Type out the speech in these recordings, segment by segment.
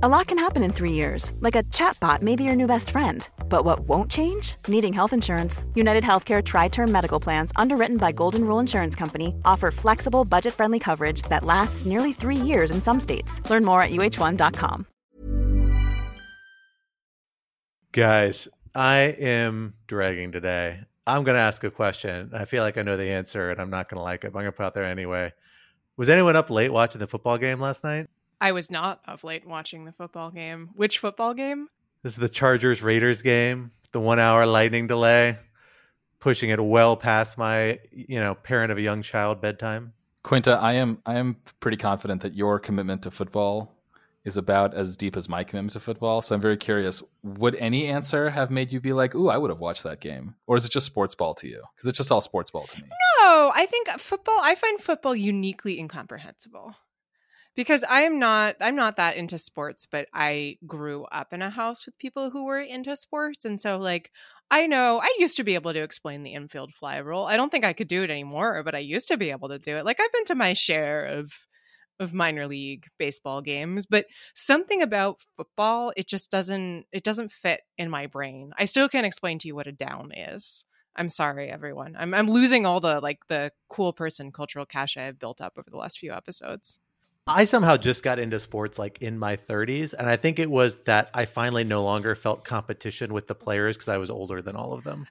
A lot can happen in three years, like a chatbot may be your new best friend. But what won't change? Needing health insurance. United Healthcare Tri Term Medical Plans, underwritten by Golden Rule Insurance Company, offer flexible, budget friendly coverage that lasts nearly three years in some states. Learn more at uh1.com. Guys, I am dragging today. I'm going to ask a question. I feel like I know the answer and I'm not going to like it, but I'm going to put it out there anyway. Was anyone up late watching the football game last night? I was not of late watching the football game. Which football game? This is the Chargers Raiders game, the one hour lightning delay, pushing it well past my, you know, parent of a young child bedtime. Quinta, I am I am pretty confident that your commitment to football is about as deep as my commitment to football. So I'm very curious, would any answer have made you be like, "Ooh, I would have watched that game?" Or is it just sports ball to you? Because it's just all sports ball to me. No, I think football I find football uniquely incomprehensible because i'm not i'm not that into sports but i grew up in a house with people who were into sports. And so like i know i used to be able to explain the infield fly rule. I don't think i could do it anymore but i used to be able to do it. Like i've been to my share of of minor league baseball games but something about football it just doesn't it doesn't fit in my brain. I still can't explain to you what a down is. I'm sorry everyone. I'm, I'm losing all the like the cool person cultural cachet i've built up over the last few episodes I somehow just got into sports like in my 30s. And I think it was that I finally no longer felt competition with the players because I was older than all of them.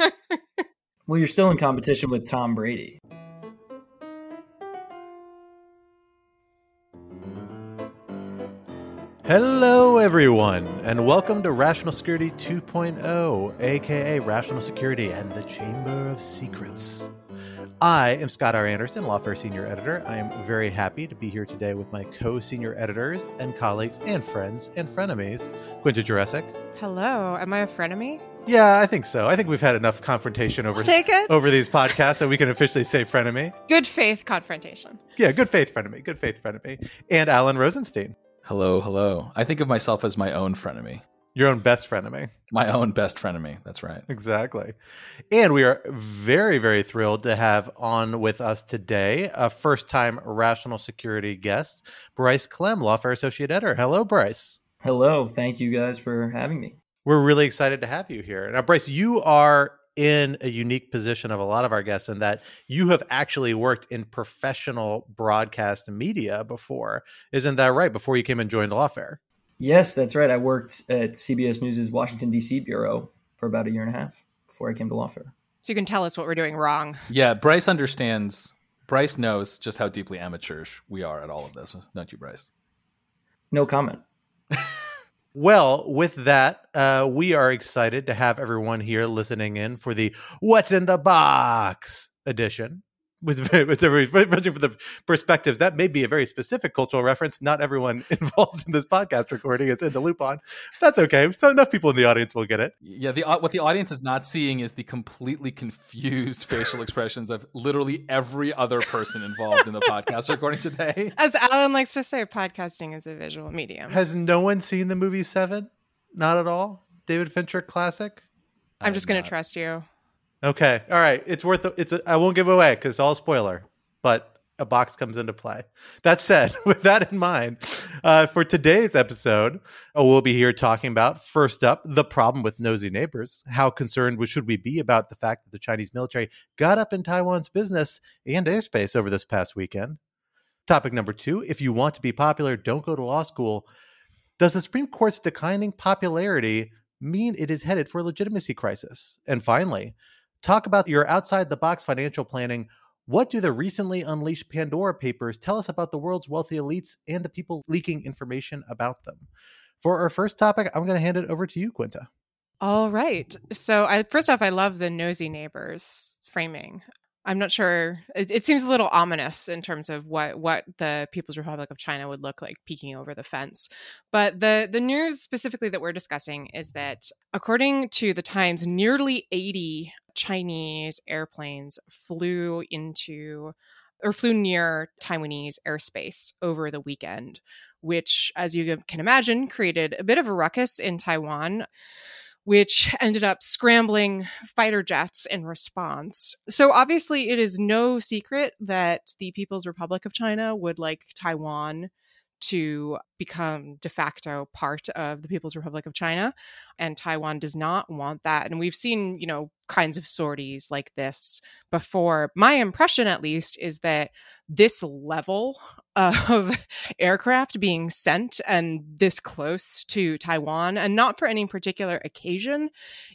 well, you're still in competition with Tom Brady. Hello, everyone, and welcome to Rational Security 2.0, aka Rational Security and the Chamber of Secrets. I am Scott R. Anderson, Lawfare Senior Editor. I am very happy to be here today with my co senior editors and colleagues and friends and frenemies, Quinta Jurecic. Hello. Am I a frenemy? Yeah, I think so. I think we've had enough confrontation over Take it. over these podcasts that we can officially say frenemy. Good faith confrontation. Yeah, good faith frenemy. Good faith frenemy. And Alan Rosenstein. Hello, hello. I think of myself as my own frenemy. Your own best frenemy. My own best frenemy. That's right. Exactly. And we are very, very thrilled to have on with us today a first time rational security guest, Bryce Klehm, Lawfare Associate Editor. Hello, Bryce. Hello. Thank you guys for having me. We're really excited to have you here. Now, Bryce, you are in a unique position of a lot of our guests in that you have actually worked in professional broadcast media before. Isn't that right? Before you came and joined Lawfare? Yes, that's right. I worked at CBS News' Washington, D.C. bureau for about a year and a half before I came to Lawfare. So you can tell us what we're doing wrong. Yeah, Bryce understands. Bryce knows just how deeply amateurish we are at all of this, don't you, Bryce? No comment. well, with that, uh, we are excited to have everyone here listening in for the What's in the Box edition with, with every for the perspectives that may be a very specific cultural reference. Not everyone involved in this podcast recording is in the loop on. That's okay. So enough people in the audience will get it. Yeah the uh, what the audience is not seeing is the completely confused facial expressions of literally every other person involved in the podcast recording today. As alan likes to say podcasting is a visual medium. Has no one seen the movie seven? Not at all? David fincher classic? I'm just going to trust you Okay. All right. It's worth it's I won't give away cuz it's all spoiler, but a box comes into play. That said, with that in mind, uh, for today's episode, uh, we'll be here talking about first up the problem with nosy neighbors. How concerned should we be about the fact that the Chinese military got up in Taiwan's business and airspace over this past weekend? Topic number two: If you want to be popular, don't go to law school. Does the Supreme Court's declining popularity mean it is headed for a legitimacy crisis? And finally, Talk about your outside the box financial planning. What do the recently unleashed Pandora papers tell us about the world's wealthy elites and the people leaking information about them? For our first topic, I'm going to hand it over to you, Quinta. All right. So, I, first off, I love the nosy neighbors framing. I'm not sure. It, it, seems a little ominous in terms of what what the People's Republic of China would look like peeking over the fence. But the the news specifically that we're discussing is that according to the Times, nearly 80 Chinese airplanes flew into or flew near Taiwanese airspace over the weekend, which, as you can imagine, created a bit of a ruckus in Taiwan which ended up scrambling fighter jets in response. So, obviously, it is no secret that the People's Republic of China would like Taiwan to become de facto part of the People's Republic of China. And Taiwan does not want that. And we've seen, you know, kinds of sorties like this before. My impression, at least, is that this level of aircraft being sent and this close to Taiwan, and not for any particular occasion,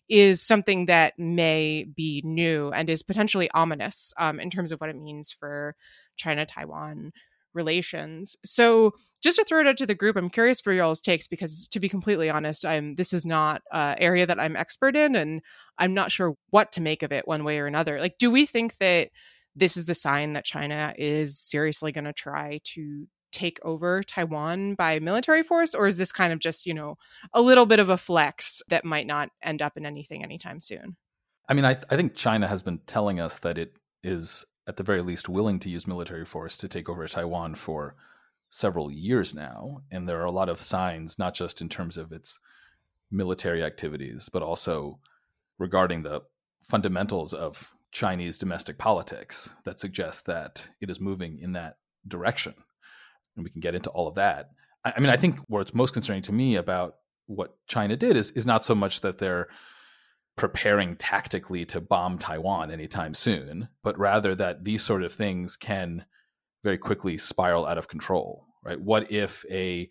is something that may be new and is potentially ominous um, in terms of what it means for China Taiwan relations. So just to throw it out to the group, I'm curious for y'all's takes because to be completely honest, I'm this is not an area that I'm expert in and I'm not sure what to make of it one way or another. Like, do we think that this is a sign that China is seriously going to try to take over Taiwan by military force, or is this kind of just, you know, a little bit of a flex that might not end up in anything anytime soon? I mean, I, th- I think China has been telling us that it is at the very least willing to use military force to take over Taiwan for several years now. And there are a lot of signs, not just in terms of its military activities, but also regarding the fundamentals of Chinese domestic politics that suggest that it is moving in that direction. And we can get into all of that. I, mean, I think what's most concerning to me about what China did is is not so much that they're preparing tactically to bomb Taiwan anytime soon, but rather that these sort of things can very quickly spiral out of control, right? What if a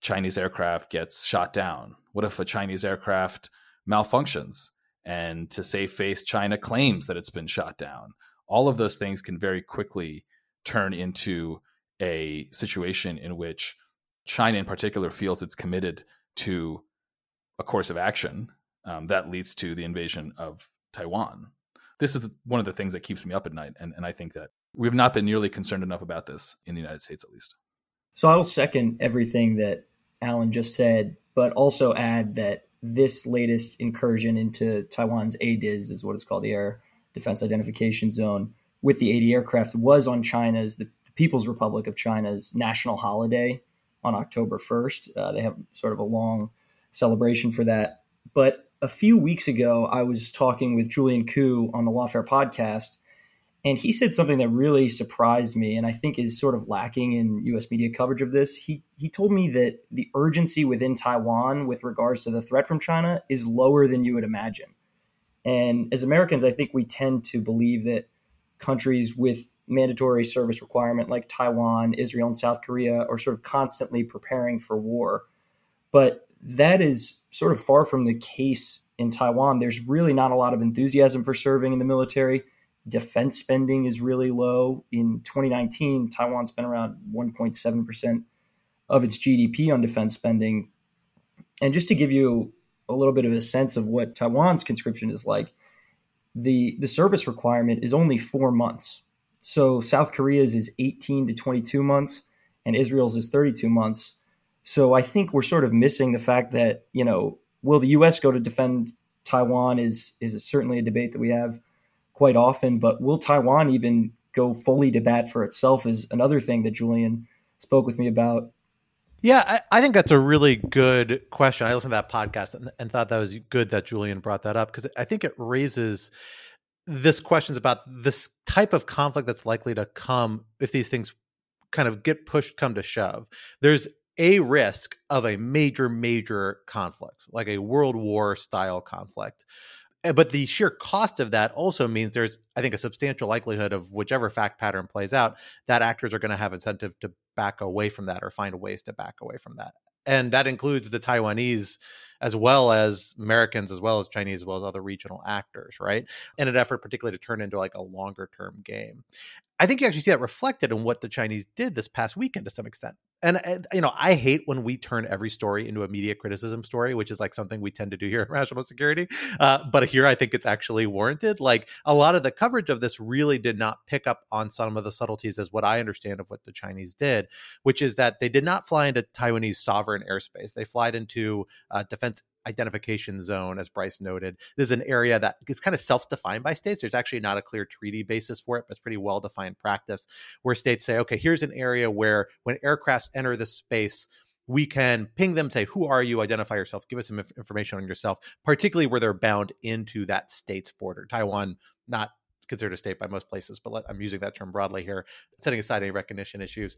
Chinese aircraft gets shot down? What if a Chinese aircraft malfunctions and to save face China claims that it's been shot down? All of those things can very quickly turn into a situation in which China in particular feels it's committed to a course of action um, that leads to the invasion of Taiwan. This is one of the things that keeps me up at night. And, and I think that we've not been nearly concerned enough about this in the United States, at least. So I will second everything that Alan just said, but also add that this latest incursion into Taiwan's ADIZ is what it's called, the Air Defense Identification Zone, with the 80 aircraft was on China's, the People's Republic of China's national holiday on October 1st. Uh, they have sort of a long celebration for that. But a few weeks ago, I was talking with Julian Ku on the Lawfare podcast, and he said something that really surprised me and I think is sort of lacking in US media coverage of this. He he told me that the urgency within Taiwan with regards to the threat from China is lower than you would imagine. And as Americans, I think we tend to believe that countries with mandatory service requirement like Taiwan, Israel, and South Korea are sort of constantly preparing for war. But that is sort of far from the case in Taiwan. There's really not a lot of enthusiasm for serving in the military. Defense spending is really low. In 2019, Taiwan spent around 1.7% of its GDP on defense spending. And just to give you a little bit of a sense of what Taiwan's conscription is like, the, the service requirement is only four months. So South Korea's is 18 to 22 months, and Israel's is 32 months. So I think we're sort of missing the fact that you know, will the U.S. go to defend Taiwan? Is is certainly a debate that we have quite often. But will Taiwan even go fully to bat for itself? Is another thing that Julian spoke with me about. Yeah, I, I think that's a really good question. I listened to that podcast and, and thought that was good that Julian brought that up because I think it raises this questions about this type of conflict that's likely to come if these things kind of get pushed come to shove. There's a risk of a major, major conflict, like a world war style conflict. Eh, but the sheer cost of that also means there's, I think, a substantial likelihood of whichever fact pattern plays out, that actors are going to have incentive to back away from that or find ways to back away from that. And that includes the Taiwanese as well as Americans, as well as Chinese, as well as other regional actors, right? In an effort, particularly to turn into like a longer term game. I think you actually see that reflected in what the Chinese did this past weekend to some extent. And, and, you know, I hate when we turn every story into a media criticism story, which is like something we tend to do here at Rational Security. Uh, but here, I think it's actually warranted. Like a lot of the coverage of this really did not pick up on some of the subtleties, as what I understand of what the Chinese did, which is that they did not fly into Taiwanese sovereign airspace. They flied into uh, defense identification zone, as Bryce noted. This is an area that is kind of self defined by states. There's actually not a clear treaty basis for it, but it's pretty well defined practice where states say, okay, here's an area where when aircrafts enter this space, we can ping them, say, Who are you? Identify yourself, give us some information on yourself, particularly where they're bound into that state's border. Taiwan, not considered a state by most places, but let, I'm using that term broadly here, setting aside any recognition issues.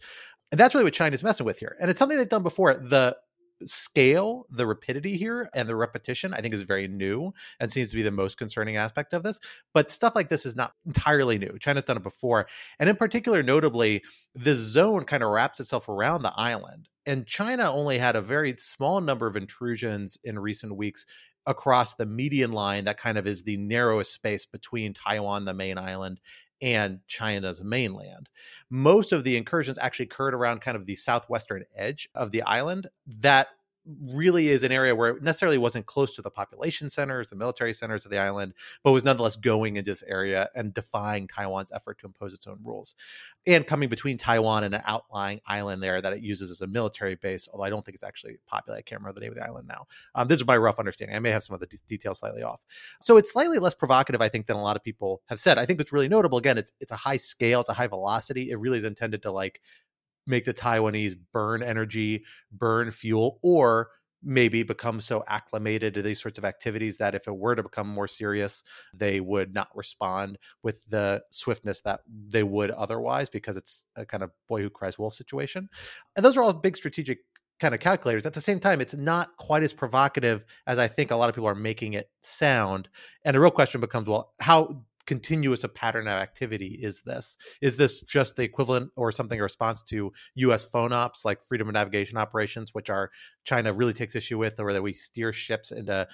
And that's really what China's messing with here. And it's something they've done before. The scale, the rapidity here, and the repetition, I think is very new and seems to be the most concerning aspect of this. But stuff like this is not entirely new. China's done it before. And in particular, notably, this zone kind of wraps itself around the island. And China only had a very small number of intrusions in recent weeks across the median line that kind of is the narrowest space between Taiwan, the main island, and China's mainland. Most of the incursions actually occurred around kind of the southwestern edge of the island that really is an area where it necessarily wasn't close to the population centers, the military centers of the island, but was nonetheless going into this area and defying Taiwan's effort to impose its own rules. And coming between Taiwan and an outlying island there that it uses as a military base, although I don't think it's actually popular. I can't remember the name of the island now. Um, this is my rough understanding. I may have some of the d- details slightly off. So it's slightly less provocative, I think, than a lot of people have said. I think it's really notable. Again, it's it's a high scale, it's a high velocity. It really is intended to like make the Taiwanese burn energy, burn fuel, or maybe become so acclimated to these sorts of activities that if it were to become more serious, they would not respond with the swiftness that they would otherwise because it's a kind of boy who cries wolf situation. And those are all big strategic kind of calculators. At the same time, it's not quite as provocative as I think a lot of people are making it sound. And the real question becomes well, how continuous a pattern of activity is this? Is this just the equivalent or something in response to U.S. FONOPs like freedom of navigation operations, which are China really takes issue with, or that we steer ships into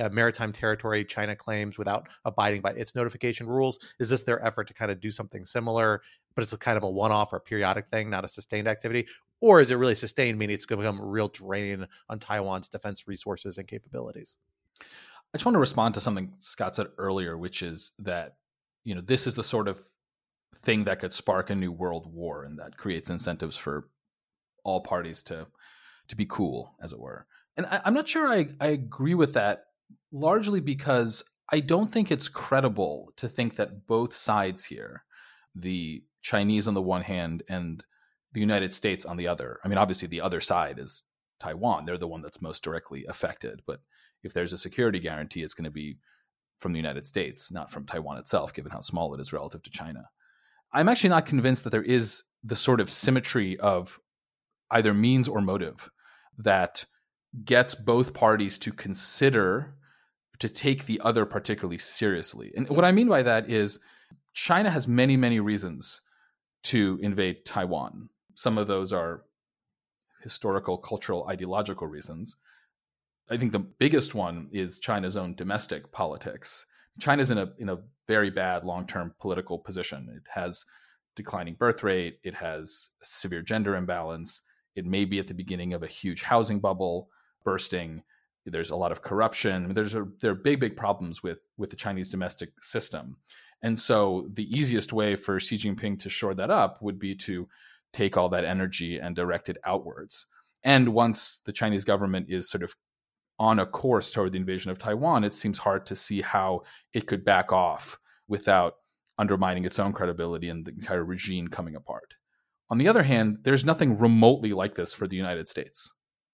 uh, maritime territory China claims without abiding by its notification rules? Is this their effort to kind of do something similar, but it's a kind of a one off or a periodic thing, not a sustained activity? Or is it really sustained, meaning it's going to become a real drain on Taiwan's defense resources and capabilities? I just want to respond to something Scott said earlier, which is that you know this is the sort of thing that could spark a new world war and that creates incentives for all parties to to be cool, as it were. And I, am not sure I, I agree with that, largely because I don't think it's credible to think that both sides here, the Chinese on the one hand and the United States on the other. I mean, obviously the other side is Taiwan. They're the one that's most directly affected, but if there's a security guarantee, it's going to be from the United States, not from Taiwan itself, given how small it is relative to China. I'm actually not convinced that there is the sort of symmetry of either means or motive that gets both parties to consider to take the other particularly seriously. And what I mean by that is China has many, many reasons to invade Taiwan. Some of those are historical, cultural, ideological reasons. I think the biggest one is China's own domestic politics. China's in a in a very bad long-term political position. It has declining birth rate, it has severe gender imbalance, it may be at the beginning of a huge housing bubble bursting. There's a lot of corruption. There's a, there are big, big problems with with the Chinese domestic system, and so the easiest way for Xi Jinping to shore that up would be to take all that energy and direct it outwards. And once the Chinese government is sort of on a course toward the invasion of Taiwan, it seems hard to see how it could back off without undermining its own credibility and the entire regime coming apart. On the other hand, there's nothing remotely like this for the United States,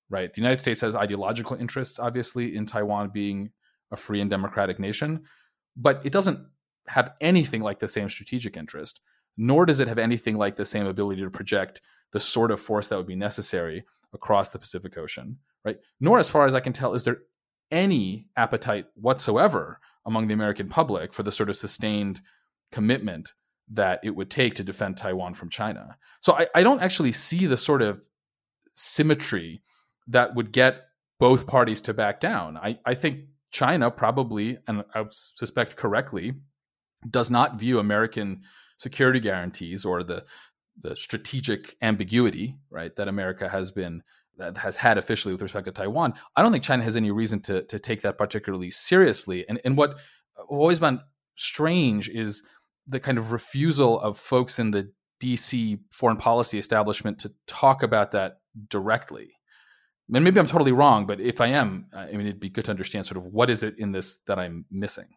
right? The United States has ideological interests, obviously, in Taiwan being a free and democratic nation, but it doesn't have anything like the same strategic interest, nor does it have anything like the same ability to project the sort of force that would be necessary across the Pacific Ocean right? Nor, as far as I can tell, is there any appetite whatsoever among the American public for the sort of sustained commitment that it would take to defend Taiwan from China. So I, I don't actually see the sort of symmetry that would get both parties to back down. I, I think China probably, and I suspect correctly, does not view American security guarantees or the the strategic ambiguity, right, that America has been has had officially with respect to Taiwan, I don't think China has any reason to to take that particularly seriously. And and what uh, always been strange is the kind of refusal of folks in the DC foreign policy establishment to talk about that directly. And maybe I'm totally wrong, but if I am, I mean, it'd be good to understand sort of what is it in this that I'm missing.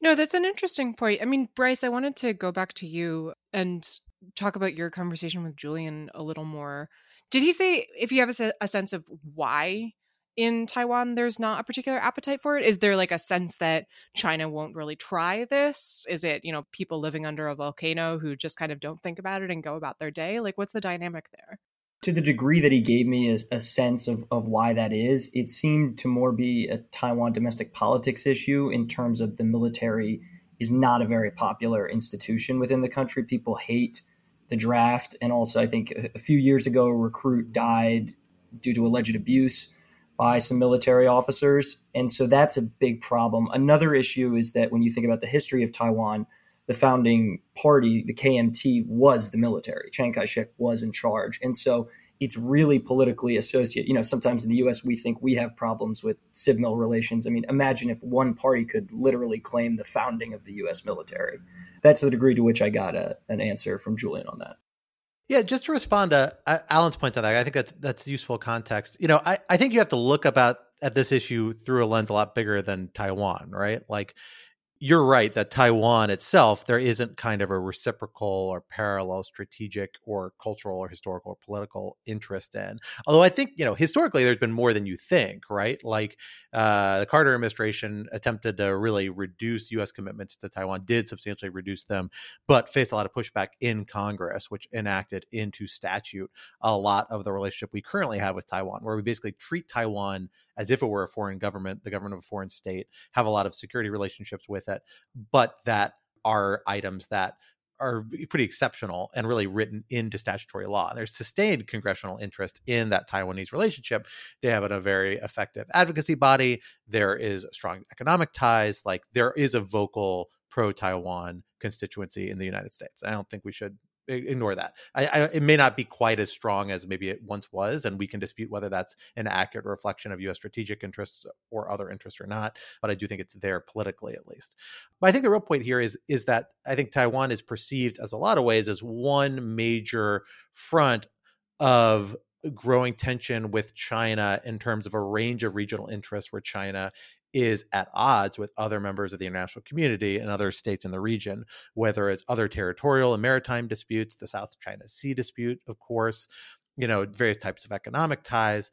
No, that's an interesting point. I mean, Bryce, I wanted to go back to you and talk about your conversation with Julian a little more did he say if you have a, a sense of why in Taiwan there's not a particular appetite for it? Is there like a sense that China won't really try this? Is it, you know, people living under a volcano who just kind of don't think about it and go about their day? Like what's the dynamic there? To the degree that he gave me a, a sense of, of why that is, it seemed to more be a Taiwan domestic politics issue in terms of the military is not a very popular institution within the country. People hate the draft. And also, I think a few years ago, a recruit died due to alleged abuse by some military officers. And so that's a big problem. Another issue is that when you think about the history of Taiwan, the founding party, the KMT, was the military. Chiang Kai shek was in charge. And so it's really politically associated. You know, sometimes in the US, we think we have problems with civil relations. I mean, imagine if one party could literally claim the founding of the US military. That's the degree to which I got a, an answer from Julian on that. Yeah, just to respond to uh, Alan's point on that, I think that's that's useful context. You know, I, I think you have to look about at this issue through a lens a lot bigger than Taiwan, right? Like you're right that Taiwan itself, there isn't kind of a reciprocal or parallel strategic or cultural or historical or political interest in. Although I think, you know, historically there's been more than you think, right? Like uh, the Carter administration attempted to really reduce U.S. commitments to Taiwan, did substantially reduce them, but faced a lot of pushback in Congress, which enacted into statute a lot of the relationship we currently have with Taiwan, where we basically treat Taiwan as if it were a foreign government, the government of a foreign state, have a lot of security relationships with it, but that are items that are pretty exceptional and really written into statutory law. There's sustained congressional interest in that Taiwanese relationship. They have a very effective advocacy body. There is strong economic ties. Like there is a vocal pro Taiwan constituency in the United States. I don't think we should ignore that. I, I, it may not be quite as strong as maybe it once was, and we can dispute whether that's an accurate reflection of U.S. strategic interests or other interests or not. But I do think it's there politically, at least. But I think the real point here is is that I think Taiwan is perceived as a lot of ways as one major front of growing tension with China in terms of a range of regional interests where China is at odds with other members of the international community and other states in the region, whether it's other territorial and maritime disputes, the South China Sea dispute, of course, you know, various types of economic ties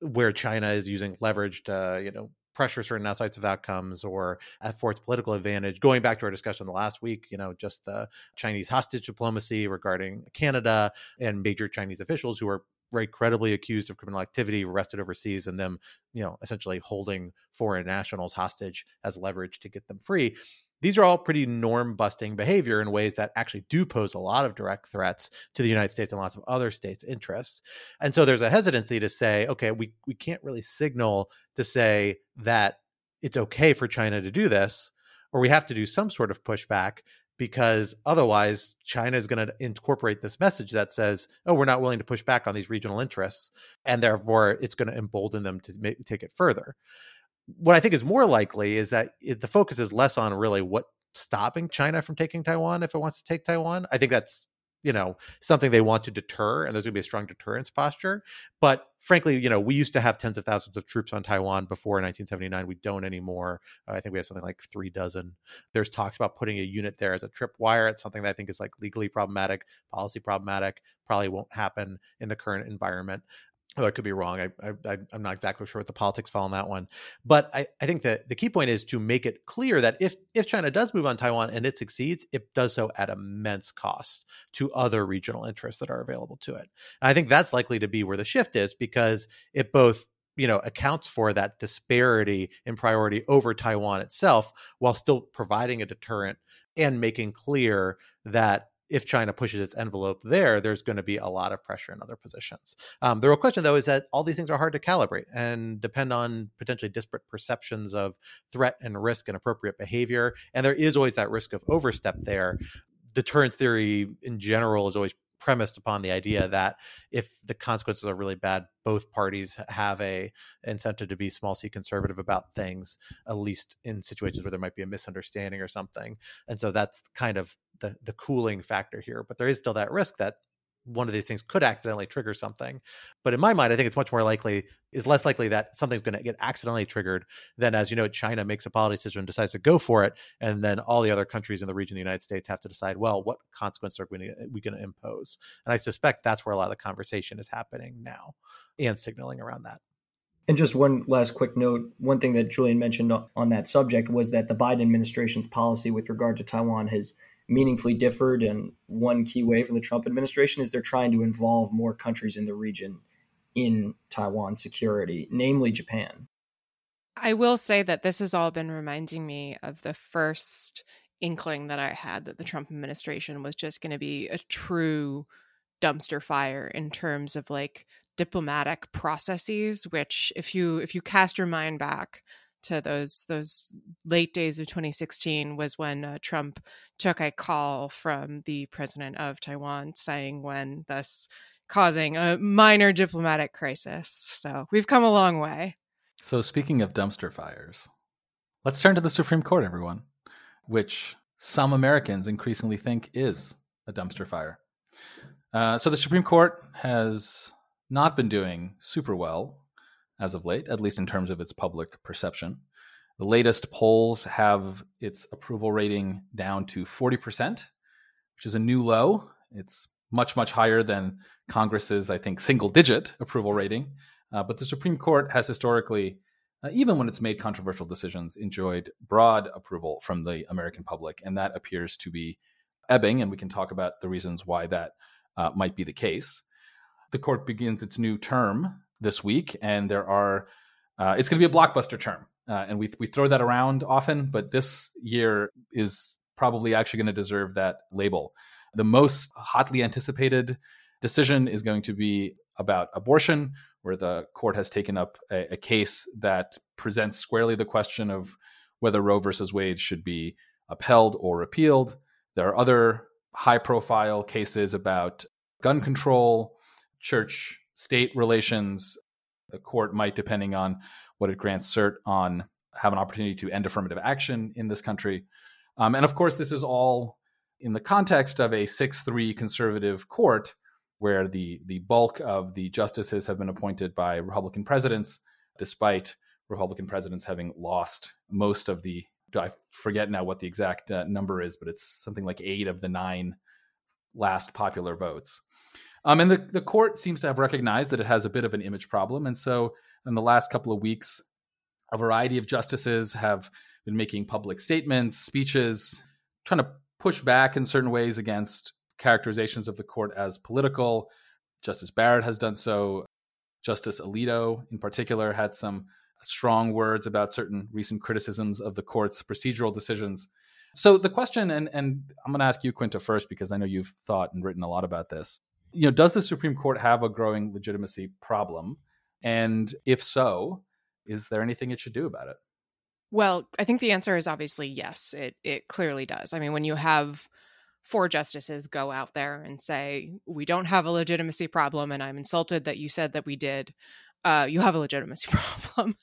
where China is using leverage to, uh, you know, pressure certain outside of outcomes or for its political advantage. Going back to our discussion the last week, you know, just the Chinese hostage diplomacy regarding Canada and major Chinese officials who are very credibly accused of criminal activity, arrested overseas, and them, you know, essentially holding foreign nationals hostage as leverage to get them free. These are all pretty norm busting behavior in ways that actually do pose a lot of direct threats to the United States and lots of other states' interests. And so there's a hesitancy to say, okay, we, we can't really signal to say that it's okay for China to do this, or we have to do some sort of pushback because otherwise China is going to incorporate this message that says, "Oh, we're not willing to push back on these regional interests," and therefore it's going to embolden them to make, take it further. What I think is more likely is that it, the focus is less on really what stopping China from taking Taiwan if it wants to take Taiwan. I think that's you know something they want to deter and there's going to be a strong deterrence posture but frankly you know we used to have tens of thousands of troops on taiwan before 1979 we don't anymore uh, i think we have something like three dozen. There's talks about putting a unit there as a tripwire it's something that i think is like legally problematic policy problematic probably won't happen in the current environment Oh, I could be wrong. I, I, I'm not exactly sure what the politics fall on that one. But I, I think that the key point is to make it clear that if, if China does move on Taiwan and it succeeds, it does so at immense cost to other regional interests that are available to it. And I think that's likely to be where the shift is because it both you know accounts for that disparity in priority over Taiwan itself while still providing a deterrent and making clear that if China pushes its envelope there, there's going to be a lot of pressure in other positions. Um, the real question, though, is that all these things are hard to calibrate and depend on potentially disparate perceptions of threat and risk and appropriate behavior. And there is always that risk of overstep there. Deterrence theory in general is always premised upon the idea that if the consequences are really bad, both parties have a incentive to be small c conservative about things, at least in situations where there might be a misunderstanding or something. And so that's kind of the the cooling factor here. But there is still that risk that one of these things could accidentally trigger something. But in my mind, I think it's much more likely, is less likely that something's going to get accidentally triggered than, as you know, China makes a policy decision, decides to go for it, and then all the other countries in the region the United States have to decide, well, what consequences are we, we going to impose? And I suspect that's where a lot of the conversation is happening now and signaling around that. And just one last quick note one thing that Julian mentioned on that subject was that the Biden administration's policy with regard to Taiwan has meaningfully differed. And one key way from the Trump administration is they're trying to involve more countries in the region in Taiwan security, namely Japan. I will say that this has all been reminding me of the first inkling that I had that the Trump administration was just going to be a true dumpster fire in terms of like diplomatic processes which if you if you cast your mind back to those those late days of 2016 was when uh, Trump took a call from the president of Taiwan Tsai Ing-wen thus causing a minor diplomatic crisis. So we've come a long way. So speaking of dumpster fires let's turn to the Supreme Court everyone which some Americans increasingly think is a dumpster fire. Uh, so the Supreme Court has not been doing super well as of late, at least in terms of its public perception. The latest polls have its approval rating down to 40%, which is a new low. It's much, much higher than Congress's, I think, single digit approval rating. Uh, but the Supreme Court has historically, uh, even when it's made controversial decisions, enjoyed broad approval from the American public. And that appears to be ebbing. And we can talk about the reasons why that uh, might be the case. The court begins its new term this week, and there are uh, it's going to be a blockbuster term, uh, and we we throw that around often, but this year is probably actually going to deserve that label. The most hotly anticipated decision is going to be about abortion, where the court has taken up a, a case that presents squarely the question of whether Roe versus Wade should be upheld or repealed. There are other high profile cases about gun control, church state relations. The court might, depending on what it grants cert on, have an opportunity to end affirmative action in this country. Um, and of course, this is all in the context of a 6 3 conservative court where the, the bulk of the justices have been appointed by Republican presidents, despite Republican presidents having lost most of the I forget now what the exact uh, number is, but it's something like eight of the nine last popular votes. Um, and the, the court seems to have recognized that it has a bit of an image problem. And so, in the last couple of weeks, a variety of justices have been making public statements, speeches, trying to push back in certain ways against characterizations of the court as political. Justice Barrett has done so. Justice Alito, in particular, had some strong words about certain recent criticisms of the court's procedural decisions. So the question, and and I'm going to ask you, Quinta, first because I know you've thought and written a lot about this. You know, does the Supreme Court have a growing legitimacy problem? And if so, is there anything it should do about it? Well, I think the answer is obviously yes. It it clearly does. I mean, when you have four justices go out there and say we don't have a legitimacy problem, and I'm insulted that you said that we did, uh, you have a legitimacy problem.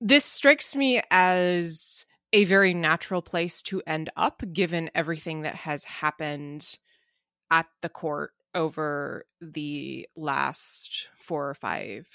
this strikes me as a very natural place to end up, given everything that has happened at the court over the last four or five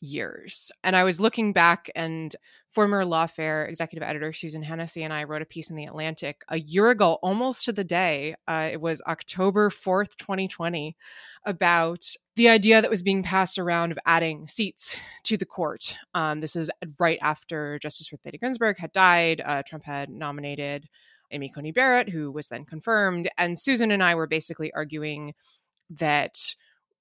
years. And I was looking back, and former Lawfare executive editor Susan Hennessey and I wrote a piece in The Atlantic a year ago, almost to the day. Uh, it was October 4th, 2020, about the idea that was being passed around of adding seats to the court. Um, this is right after Justice Ruth Bader Ginsburg had died. Uh, Trump had nominated Amy Coney Barrett, who was then confirmed. And Susan and I were basically arguing that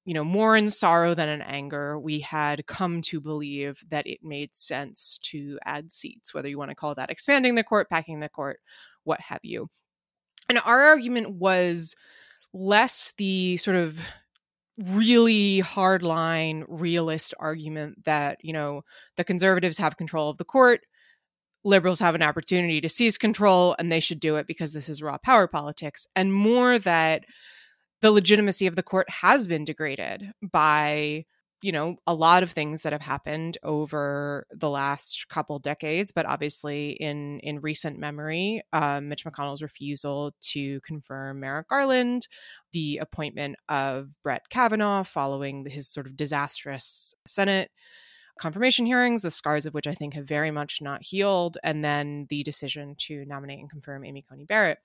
you know, more in sorrow than in anger, we had come to believe that it made sense to add seats, whether you want to call that expanding the court, packing the court, what have you. And our argument was less the sort of really hardline realist argument that, you know, the conservatives have control of the court, liberals have an opportunity to seize control, and they should do it because this is raw power politics, and more that the legitimacy of the court has been degraded by you know a lot of things that have happened over the last couple decades but obviously in in recent memory um, mitch mcconnell's refusal to confirm merrick garland the appointment of brett kavanaugh following his sort of disastrous senate confirmation hearings the scars of which i think have very much not healed and then the decision to nominate and confirm amy coney barrett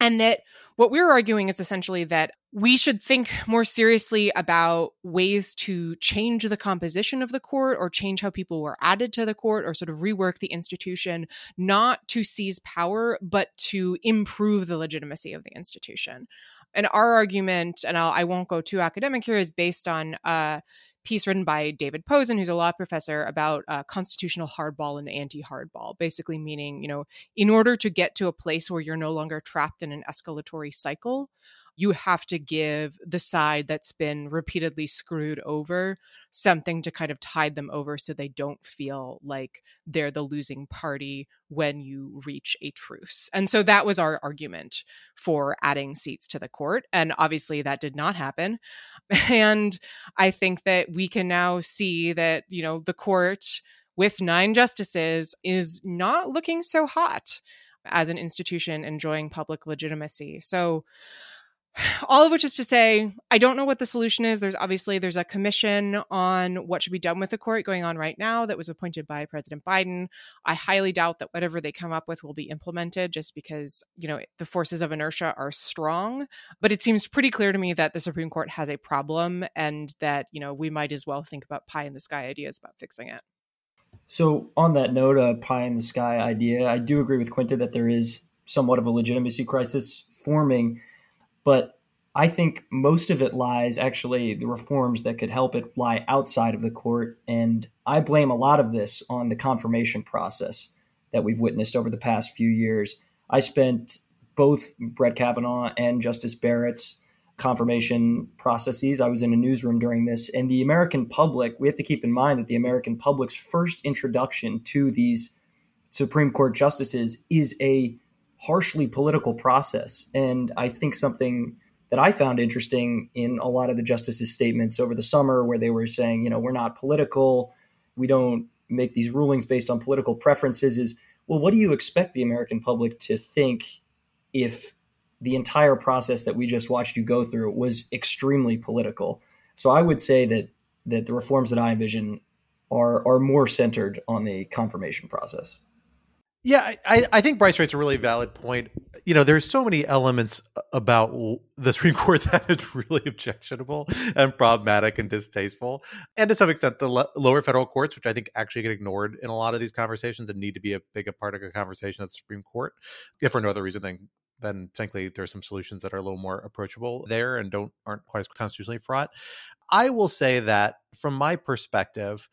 And that what we're arguing is essentially that we should think more seriously about ways to change the composition of the court or change how people were added to the court or sort of rework the institution, not to seize power, but to improve the legitimacy of the institution. And our argument, and I'll, I will not go too academic here, is based on a piece written by David Pozen, who's a law professor, about uh, constitutional hardball and anti-hardball, basically meaning, you know, in order to get to a place where you're no longer trapped in an escalatory cycle, you have to give the side that's been repeatedly screwed over something to kind of tide them over so they don't feel like they're the losing party when you reach a truce. And so that was our argument for adding seats to the court. And obviously that did not happen. And I think that we can now see that, you know, the court with nine justices is not looking so hot as an institution enjoying public legitimacy. So all of which is to say i don't know what the solution is. There's obviously there's a commission on what should be done with the court going on right now that was appointed by president biden. I highly doubt that whatever they come up with will be implemented just because you know the forces of inertia are strong. But it seems pretty clear to me that the supreme court has a problem and that you know we might as well think about pie in the sky ideas about fixing it. So on that note a pie in the sky idea i do agree with quinta that there is somewhat of a legitimacy crisis forming but I think most of it lies actually the reforms that could help it lie outside of the court. And I blame a lot of this on the confirmation process that we've witnessed over the past few years. I spent both Brett Kavanaugh and Justice Barrett's confirmation processes. I was in a newsroom during this, and the American public, we have to keep in mind that the American public's first introduction to these Supreme Court justices is a harshly political process. And I think something that I found interesting in a lot of the justices' statements over the summer, where they were saying, you know, we're not political, we don't make these rulings based on political preferences, is well, what do you expect the American public to think if the entire process that we just watched you go through was extremely political? So I would say that that the reforms that I envision are are more centered on the confirmation process. Yeah, I, I think Bryce writes a really valid point. You know, there's so many elements about the Supreme Court that is really objectionable and problematic and distasteful. And to some extent, the lower federal courts, which I think actually get ignored in a lot of these conversations and need to be a bigger part of the conversation at the Supreme Court, if for no other reason than then frankly there's some solutions that are a little more approachable there and don't aren't quite as constitutionally fraught. I will say that from my perspective,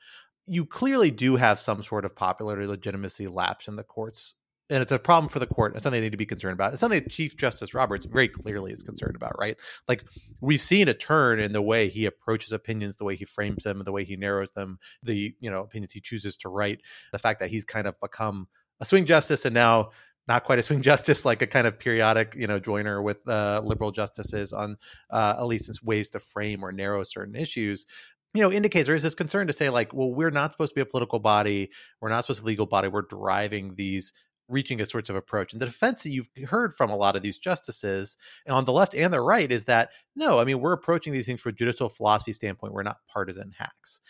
you clearly do have some sort of popularity legitimacy lapse in the courts and it's a problem for the court. It's something they need to be concerned about. It's something Chief Justice Roberts very clearly is concerned about, right? Like we've seen a turn in the way he approaches opinions, the way he frames them, the way he narrows them, the you know opinions he chooses to write. The fact that he's kind of become a swing justice and now not quite a swing justice, like a kind of periodic, you know, joiner with uh, liberal justices on uh, at least ways to frame or narrow certain issues you know indicates there is this concern to say like well we're not supposed to be a political body. We're not supposed to be a legal body. We're driving these reaching a sorts of approach. And the defense that you've heard from a lot of these justices on the left and the right is that no i mean we're approaching these things from a judicial philosophy standpoint. We're not partisan hacks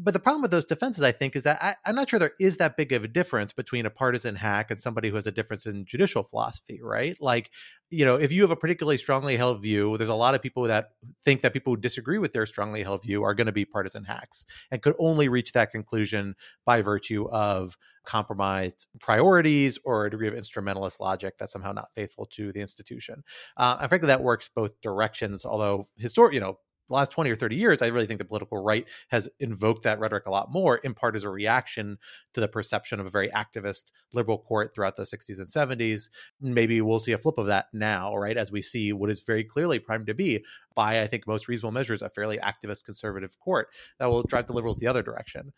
but the problem with those defenses, I think, is that I, am not sure there is that big of a difference between a partisan hack and somebody who has a difference in judicial philosophy, right? Like, you know, if you have a particularly strongly held view, there's a lot of people that think that people who disagree with their strongly held view are going to be partisan hacks and could only reach that conclusion by virtue of compromised priorities or a degree of instrumentalist logic that's somehow not faithful to the institution. Uh, and frankly, that works both directions, although historic, you know, the last 20 or 30 years, I really think the political right has invoked that rhetoric a lot more, in part as a reaction to the perception of a very activist liberal court throughout the 60s and 70s. Maybe we'll see a flip of that now, right? As we see what is very clearly primed to be, by I think most reasonable measures, a fairly activist conservative court that will drive the liberals the other direction.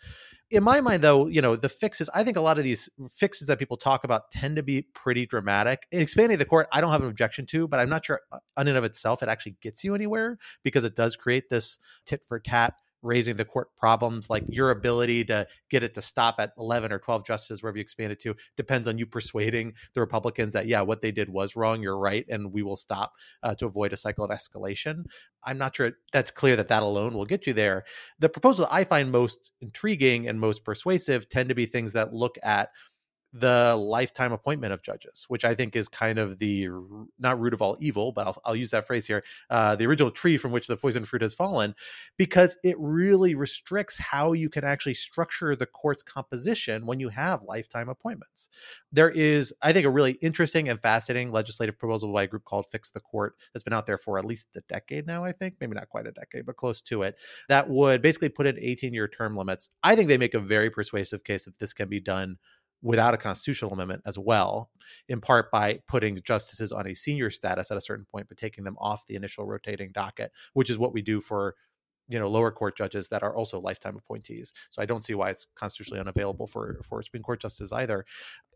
In my mind, though, you know, the fixes, I think a lot of these fixes that people talk about tend to be pretty dramatic. In expanding the court, I don't have an objection to, but I'm not sure uh, in and of itself it actually gets you anywhere because it does create this tit for tat raising the court problems like your ability to get it to stop at 11 or 12 justices wherever you expand it to depends on you persuading the republicans that yeah what they did was wrong you're right and we will stop uh, to avoid a cycle of escalation. I'm not sure that's clear that that alone will get you there. The proposals i find most intriguing and most persuasive tend to be things that look at the lifetime appointment of judges, which I think is kind of the not root of all evil, but I'll, I'll use that phrase here, uh, the original tree from which the poison fruit has fallen, because it really restricts how you can actually structure the court's composition when you have lifetime appointments. There is, I think, a really interesting and fascinating legislative proposal by a group called Fix the Court that's been out there for at least a decade now, I think, maybe not quite a decade, but close to it, that would basically put in 18 year term limits. I think they make a very persuasive case that this can be done without a constitutional amendment as well, in part by putting justices on a senior status at a certain point, but taking them off the initial rotating docket, which is what we do for you know lower court judges that are also lifetime appointees. So i don't see why it's constitutionally unavailable for for supreme court justices either.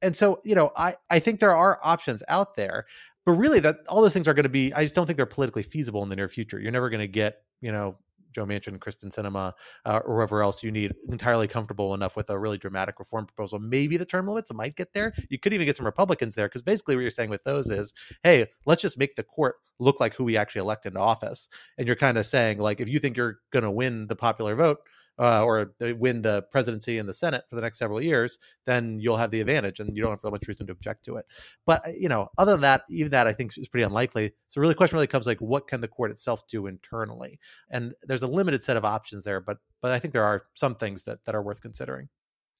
And so you know i i think there are options out there but really that all those things are going to be i just don't think they're politically feasible in the near future. You're never going to get you know Joe Manchin, Kyrsten Sinema, uh, or whoever else you need entirely comfortable enough with a really dramatic reform proposal. Maybe the term limits might get there. You could even get some Republicans there because basically what you're saying with those is, hey, let's just make the court look like who we actually elect into office. And you're kind of saying like, if you think you're going to win the popular vote, uh, or win the presidency and the Senate for the next several years, then you'll have the advantage, and you don't have very much reason to object to it. But uh, you know, other than that, even that I think is pretty unlikely. So really, the question really comes like, what can the court itself do internally? And there's a limited set of options there, but but I think there are some things that that are worth considering.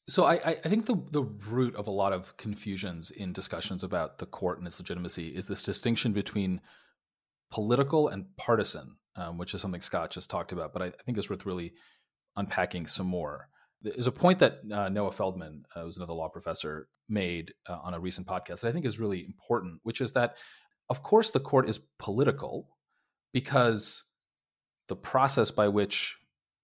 So I, I think the the root of a lot of confusions in discussions about the court and its legitimacy is this distinction between political and partisan, um, which is something Scott just talked about. But I, I think it's worth really unpacking some more. There's a point that uh, Noah Feldman, uh, who's another law professor, made uh, on a recent podcast that I think is really important, which is that, of course, the court is political because the process by which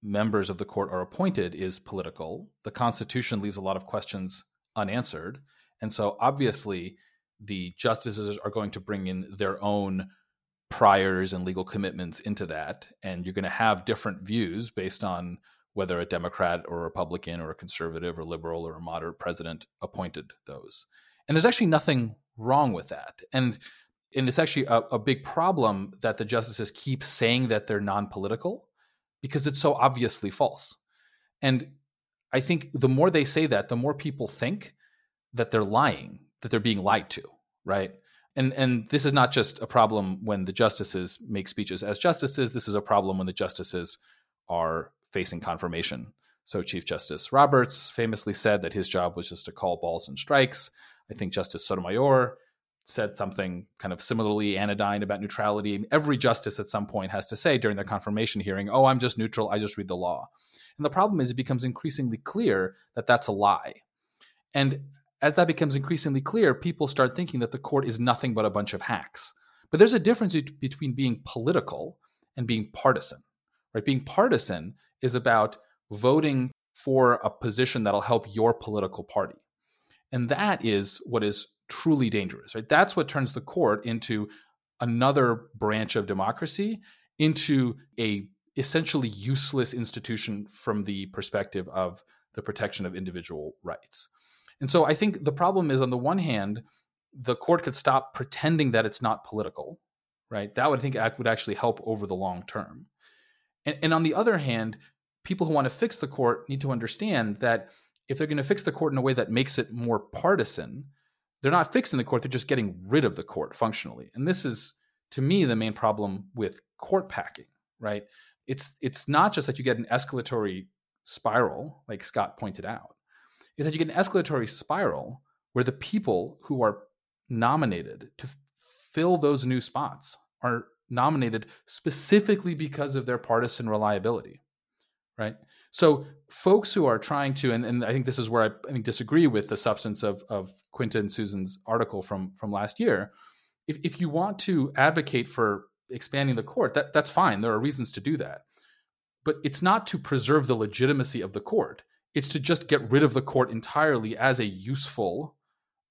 members of the court are appointed is political. The Constitution leaves a lot of questions unanswered. And so, obviously, the justices are going to bring in their own priors and legal commitments into that. And you're going to have different views based on whether a Democrat or a Republican or a conservative or liberal or a moderate president appointed those. And there's actually nothing wrong with that. And and it's actually a, a big problem that the justices keep saying that they're non-political because it's so obviously false. And I think the more they say that, the more people think that they're lying, that they're being lied to, right? And and this is not just a problem when the justices make speeches as justices. This is a problem when the justices are facing confirmation. So Chief Justice Roberts famously said that his job was just to call balls and strikes. I think Justice Sotomayor said something kind of similarly anodyne about neutrality. And every justice at some point has to say during their confirmation hearing, "Oh, I'm just neutral. I just read the law." And the problem is it becomes increasingly clear that that's a lie. And as that becomes increasingly clear, people start thinking that the court is nothing but a bunch of hacks. But there's a difference between being political and being partisan. Right? Being partisan is about voting for a position that'll help your political party. And that is what is truly dangerous, right? That's what turns the court into another branch of democracy, into a essentially useless institution from the perspective of the protection of individual rights. And so I think the problem is on the one hand, the court could stop pretending that it's not political, right? That would I think would actually help over the long term. And, and on the other hand, people who want to fix the court need to understand that if they're going to fix the court in a way that makes it more partisan, they're not fixing the court, they're just getting rid of the court functionally. And this is, to me, the main problem with court packing, right? It's it's not just that you get an escalatory spiral, like Scott pointed out. It's that you get an escalatory spiral where the people who are nominated to fill those new spots are nominated specifically because of their partisan reliability right? So folks who are trying to and, and i think this is where I, I think disagree with the substance of, of quinta and susan's article from from last year. If, if you want to advocate for expanding the court that that's fine. There are reasons to do that. But it's not to preserve the legitimacy of the court. It's to just get rid of the court entirely as a useful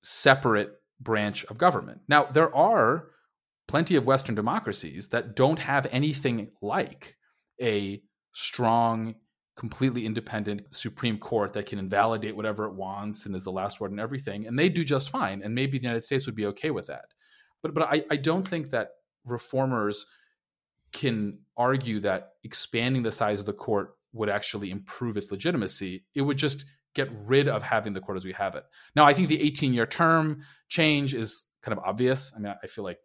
separate branch of government. Now there are plenty of Western democracies that don't have anything like a strong, completely independent Supreme Court that can invalidate whatever it wants and is the last word and everything. And they do just fine. And maybe the United States would be okay with that. But but I, I don't think that reformers can argue that expanding the size of the court would actually improve its legitimacy. It would just get rid of having the court as we have it. Now, I think the 18 year term change is kind of obvious. I mean, I feel like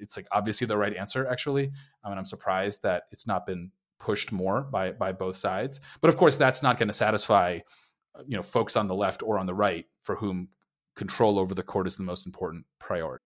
it's like obviously the right answer actually. I mean, I'm surprised that it's not been pushed more by by both sides. But of course, that's not going to satisfy uh, you know folks on the left or on the right for whom control over the court is the most important priority.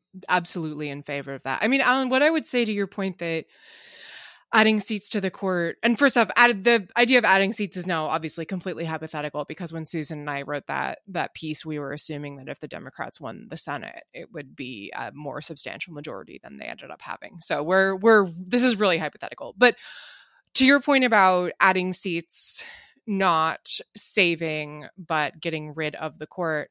absolutely in favor of that. I mean, Alan, what I would say to your point that adding seats to the court, and first off, added the idea of adding seats is now obviously completely hypothetical because when Susan and I wrote that that piece, we were assuming that if the Democrats won the Senate, it would be a more substantial majority than they ended up having. So we're we're this is really hypothetical. But to your point about adding seats, not saving but getting rid of the court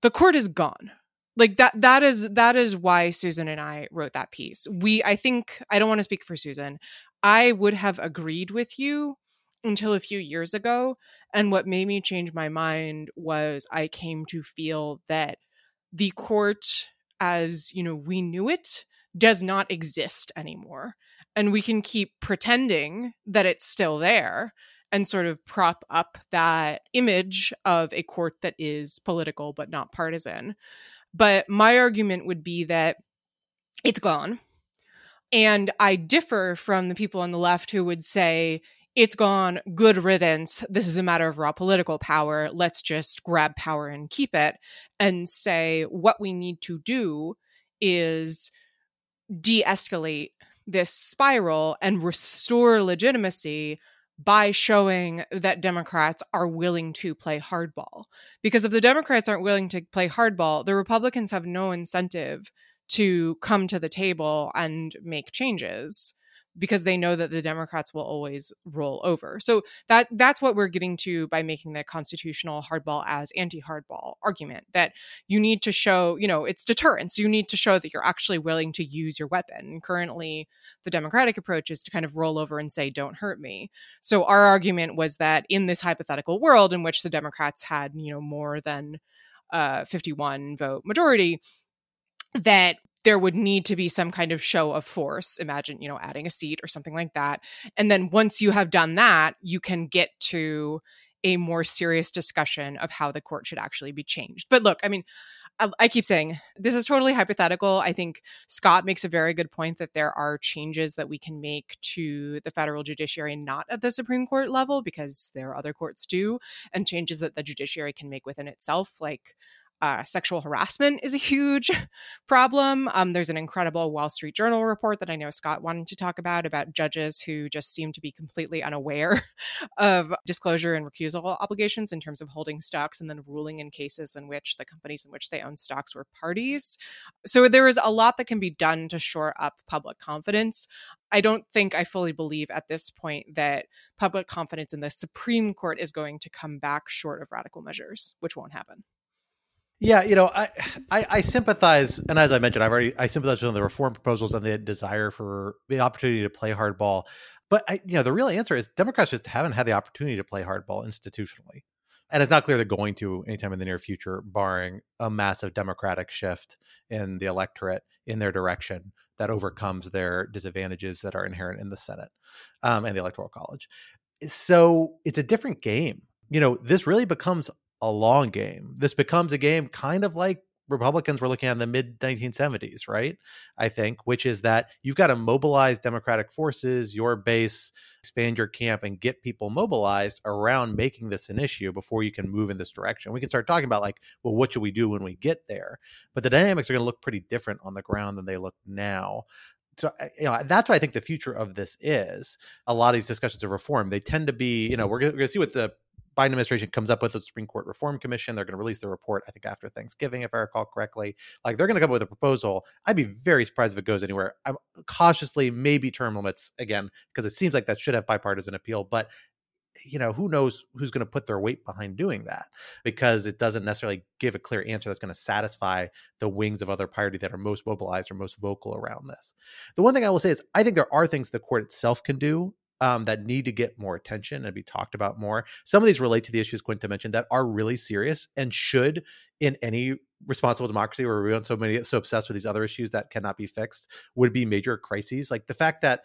the court is gone like that that is that is why susan and i wrote that piece we i think i don't want to speak for susan i would have agreed with you until a few years ago and what made me change my mind was i came to feel that the court as you know we knew it does not exist anymore and we can keep pretending that it's still there and sort of prop up that image of a court that is political but not partisan. But my argument would be that it's gone. And I differ from the people on the left who would say, it's gone, good riddance. This is a matter of raw political power. Let's just grab power and keep it. And say what we need to do is de escalate this spiral and restore legitimacy by showing that Democrats are willing to play hardball. Because if the Democrats aren't willing to play hardball, the Republicans have no incentive to come to the table and make changes because they know that the Democrats will always roll over. So that that's what we're getting to by making the constitutional hardball as anti-hardball argument that you need to show, you know, it's deterrence. You need to show that you're actually willing to use your weapon. Currently, the Democratic approach is to kind of roll over and say, "Don't hurt me." So our argument was that in this hypothetical world in which the Democrats had, you know, more than uh, 51 vote majority, that there would need to be some kind of show of force. Imagine you know adding a seat or something like that. And then once you have done that you can get to a more serious discussion of how the court should actually be changed. But look i mean I, keep saying this is totally hypothetical. I think Scott makes a very good point that there are changes that we can make to the federal judiciary, not at the Supreme Court level, because there are other courts too, and changes that the judiciary can make within itself, like uh, sexual harassment is a huge problem. Um, there's an incredible Wall Street Journal report that I know Scott wanted to talk about about judges who just seem to be completely unaware of disclosure and recusal obligations in terms of holding stocks and then ruling in cases in which the companies in which they own stocks were parties. So there is a lot that can be done to shore up public confidence. I don't think I fully believe at this point that public confidence in the Supreme Court is going to come back short of radical measures, which won't happen. Yeah, you know, I, I, I sympathize, and as I mentioned, I've already I sympathize with the reform proposals and the desire for the opportunity to play hardball. But I, you know, the real answer is Democrats just haven't had the opportunity to play hardball institutionally, and it's not clear they're going to anytime in the near future, barring a massive Democratic shift in the electorate in their direction that overcomes their disadvantages that are inherent in the Senate um, and the Electoral College So it's a different game. You know, this really becomes a long game. This becomes a game kind of like Republicans were looking at in the mid 1970s, right? I think, which is that you've got to mobilize Democratic forces, your base, expand your camp, and get people mobilized around making this an issue before you can move in this direction. We can start talking about, like, well, what should we do when we get there? But the dynamics are going to look pretty different on the ground than they look now so you know that's what I think the future of this is. A lot of these discussions of reform they tend to be you know we're going to see what the Biden administration comes up with a Supreme Court Reform Commission. They're going to release the report, I think, after Thanksgiving, if I recall correctly. Like they're going to come up with a proposal. I'd be very surprised if it goes anywhere. I'm cautiously maybe term limits again because it seems like that should have bipartisan appeal, but you know who knows who's going to put their weight behind doing that because it doesn't necessarily give a clear answer that's going to satisfy the wings of other party that are most mobilized or most vocal around this the one thing i will say is i think there are things the court itself can do um, that need to get more attention and be talked about more. Some of these relate to the issues Quinta mentioned that are really serious and should, in any responsible democracy where we're so many so obsessed with these other issues that cannot be fixed, would be major crises. Like the fact that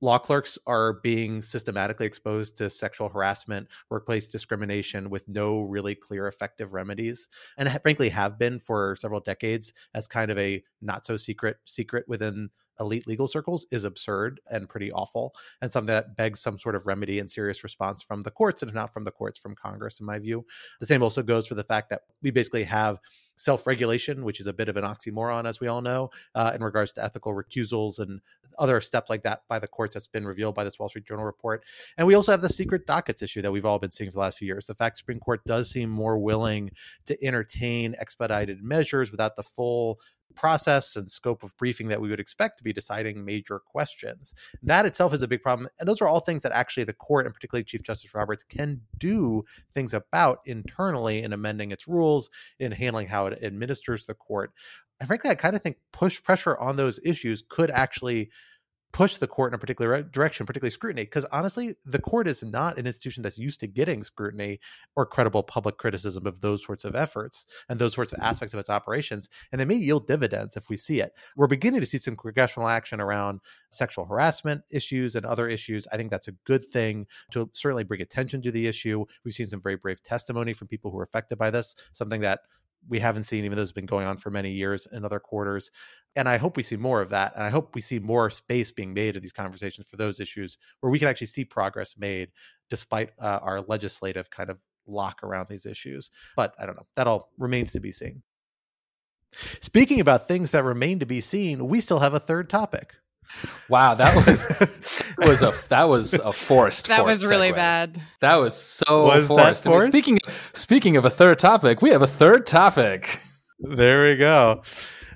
law clerks are being systematically exposed to sexual harassment, workplace discrimination with no really clear effective remedies, and frankly have been for several decades as kind of a not so secret secret within elite legal circles is absurd and pretty awful and something that begs some sort of remedy and serious response from the courts and if not from the courts from congress in my view. The same also goes for the fact that we basically have self-regulation which is a bit of an oxymoron as we all know uh, in regards to ethical recusals and other steps like that by the courts that's been revealed by this wall street journal report and we also have the secret dockets issue that we've all been seeing for the last few years the fact supreme court does seem more willing to entertain expedited measures without the full process and scope of briefing that we would expect to be deciding major questions. That itself is a big problem. And those are all things that actually the court, and particularly Chief Justice Roberts, can do things about internally in amending its rules, in handling how administers the court. And frankly, I kind of think push pressure on those issues could actually push the court in a particular direction, particularly scrutiny. Because honestly, the court is not an institution that's used to getting scrutiny or credible public criticism of those sorts of efforts and those sorts of aspects of its operations. And they may yield dividends if we see it. We're beginning to see some congressional action around sexual harassment issues and other issues. I think that's a good thing to certainly bring attention to the issue. We've seen some very brave testimony from people who are affected by this, something that we haven't seen, even though it's been going on for many years in other quarters. And I hope we see more of that. And I hope we see more space being made of these conversations for those issues where we can actually see progress made despite uh, our legislative kind of lock around these issues. But I don't know. That all remains to be seen. Speaking about things that remain to be seen, we still have a third topic. Wow, that was was a that was a forced. that forced was really segue. bad. That was so Was that forced. I mean, forced? speaking speaking of a third topic, we have a third topic. There we go.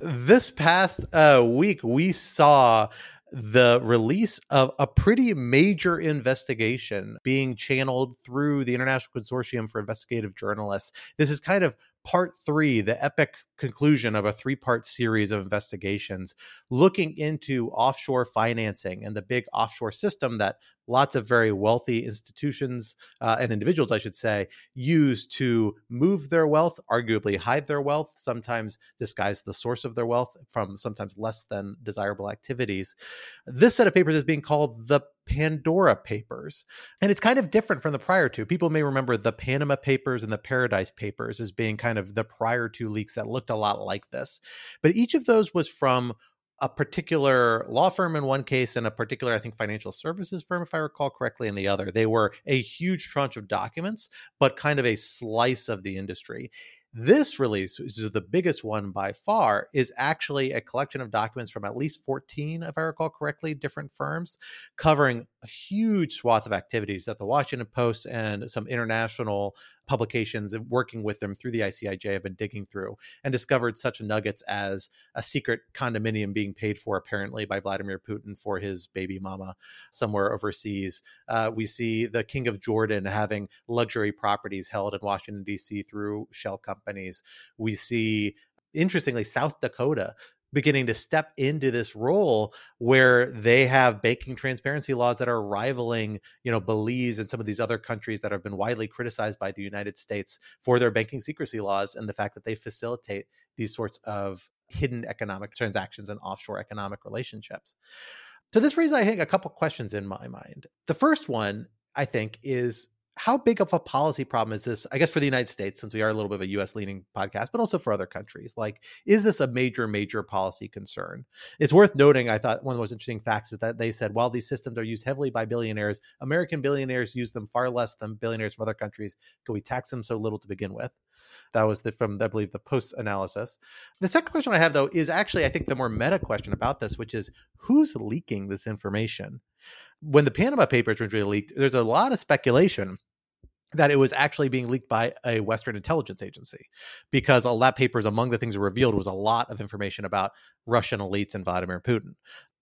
This past uh, week, we saw the release of a pretty major investigation being channeled through the International Consortium for Investigative Journalists. This is kind of part three, the epic conclusion of a three part series of investigations looking into offshore financing and the big offshore system that lots of very wealthy institutions uh, and individuals, I should say, use to move their wealth, arguably hide their wealth, sometimes disguise the source of their wealth from sometimes less than desirable activities. This set of papers is being called the Pandora Papers. And it's kind of different from the prior two. People may remember the Panama Papers and the Paradise Papers as being kind of the prior two leaks that looked a lot like this. But each of those was from a particular law firm in one case and a particular, I think, financial services firm, if I recall correctly, in the other. They were a huge tranche of documents, but kind of a slice of the industry. This release, which is the biggest one by far, is actually a collection of documents from at least 14, if I recall correctly, different firms, covering a huge swath of activities that the Washington Post and some international publications and working with them through the ICIJ have been digging through and discovered such nuggets as a secret condominium being paid for apparently by Vladimir Putin for his baby mama somewhere overseas. Uh, we see the King of Jordan having luxury properties held in Washington, D.C. through shell companies. We see interestingly, South Dakota beginning to step into this role where they have banking transparency laws that are rivaling, you know, Belize and some of these other countries that have been widely criticized by the United States for their banking secrecy laws and the fact that they facilitate these sorts of hidden economic transactions and offshore economic relationships. So this raises, I think, a couple questions in my mind. The first one I think, is how big of a policy problem is this? I guess for the United States, since we are a little bit of a US leaning podcast, but also for other countries. Like, is this a major, major policy concern? It's worth noting, I thought one of the most interesting facts is that they said while these systems are used heavily by billionaires, American billionaires use them far less than billionaires from other countries. Can we tax them so little to begin with? That was the, from, I believe, the post analysis. The second question I have, though, is actually, I think, the more meta question about this, which is who's leaking this information? When the Panama Papers were leaked, there's a lot of speculation that it was actually being leaked by a Western intelligence agency because all that papers, among the things revealed, was a lot of information about Russian elites and Vladimir Putin.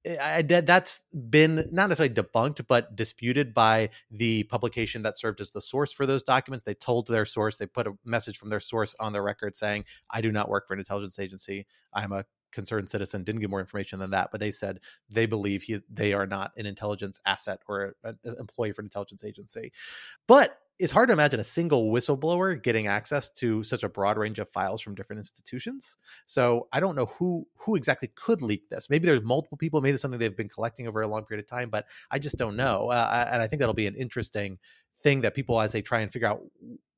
Eh, I, that's been not necessarily debunked, but disputed by the publication that served as the source for those documents. They told their source, they put a message from their source on their record saying, I do not work for an intelligence agency. I'm a concerned citizen didn't give more information than that, but they said they believe he, they are not an intelligence asset or an employee for an intelligence agency. But it's hard to imagine a single whistleblower getting access to such a broad range of files from different institutions. So I don't know who who exactly could leak this. Maybe there's multiple people. Maybe it's something they've been collecting over a long period of time, but I just don't know. Uh, and I think that'll be an interesting thing that people, as they try and figure out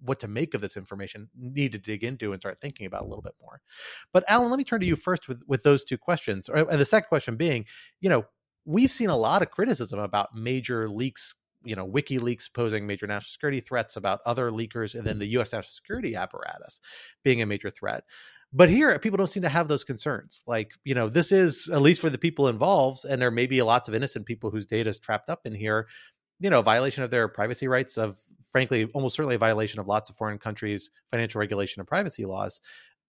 what to make of this information, need to dig into and start thinking about a little bit more. But Alan, let me turn to you first with with those two questions. Or, the second question being, you know, we've seen a lot of criticism about major leaks you know WikiLeaks posing major national security threats about other leakers, and then the U.S. national security apparatus being a major threat. But here, people don't seem to have those concerns. Like, you know, this is at least for the people involved, and there may be lots of innocent people whose data is trapped up in here you know, violation of their privacy rights, of frankly, almost certainly a violation of lots of foreign countries' financial regulation and privacy laws.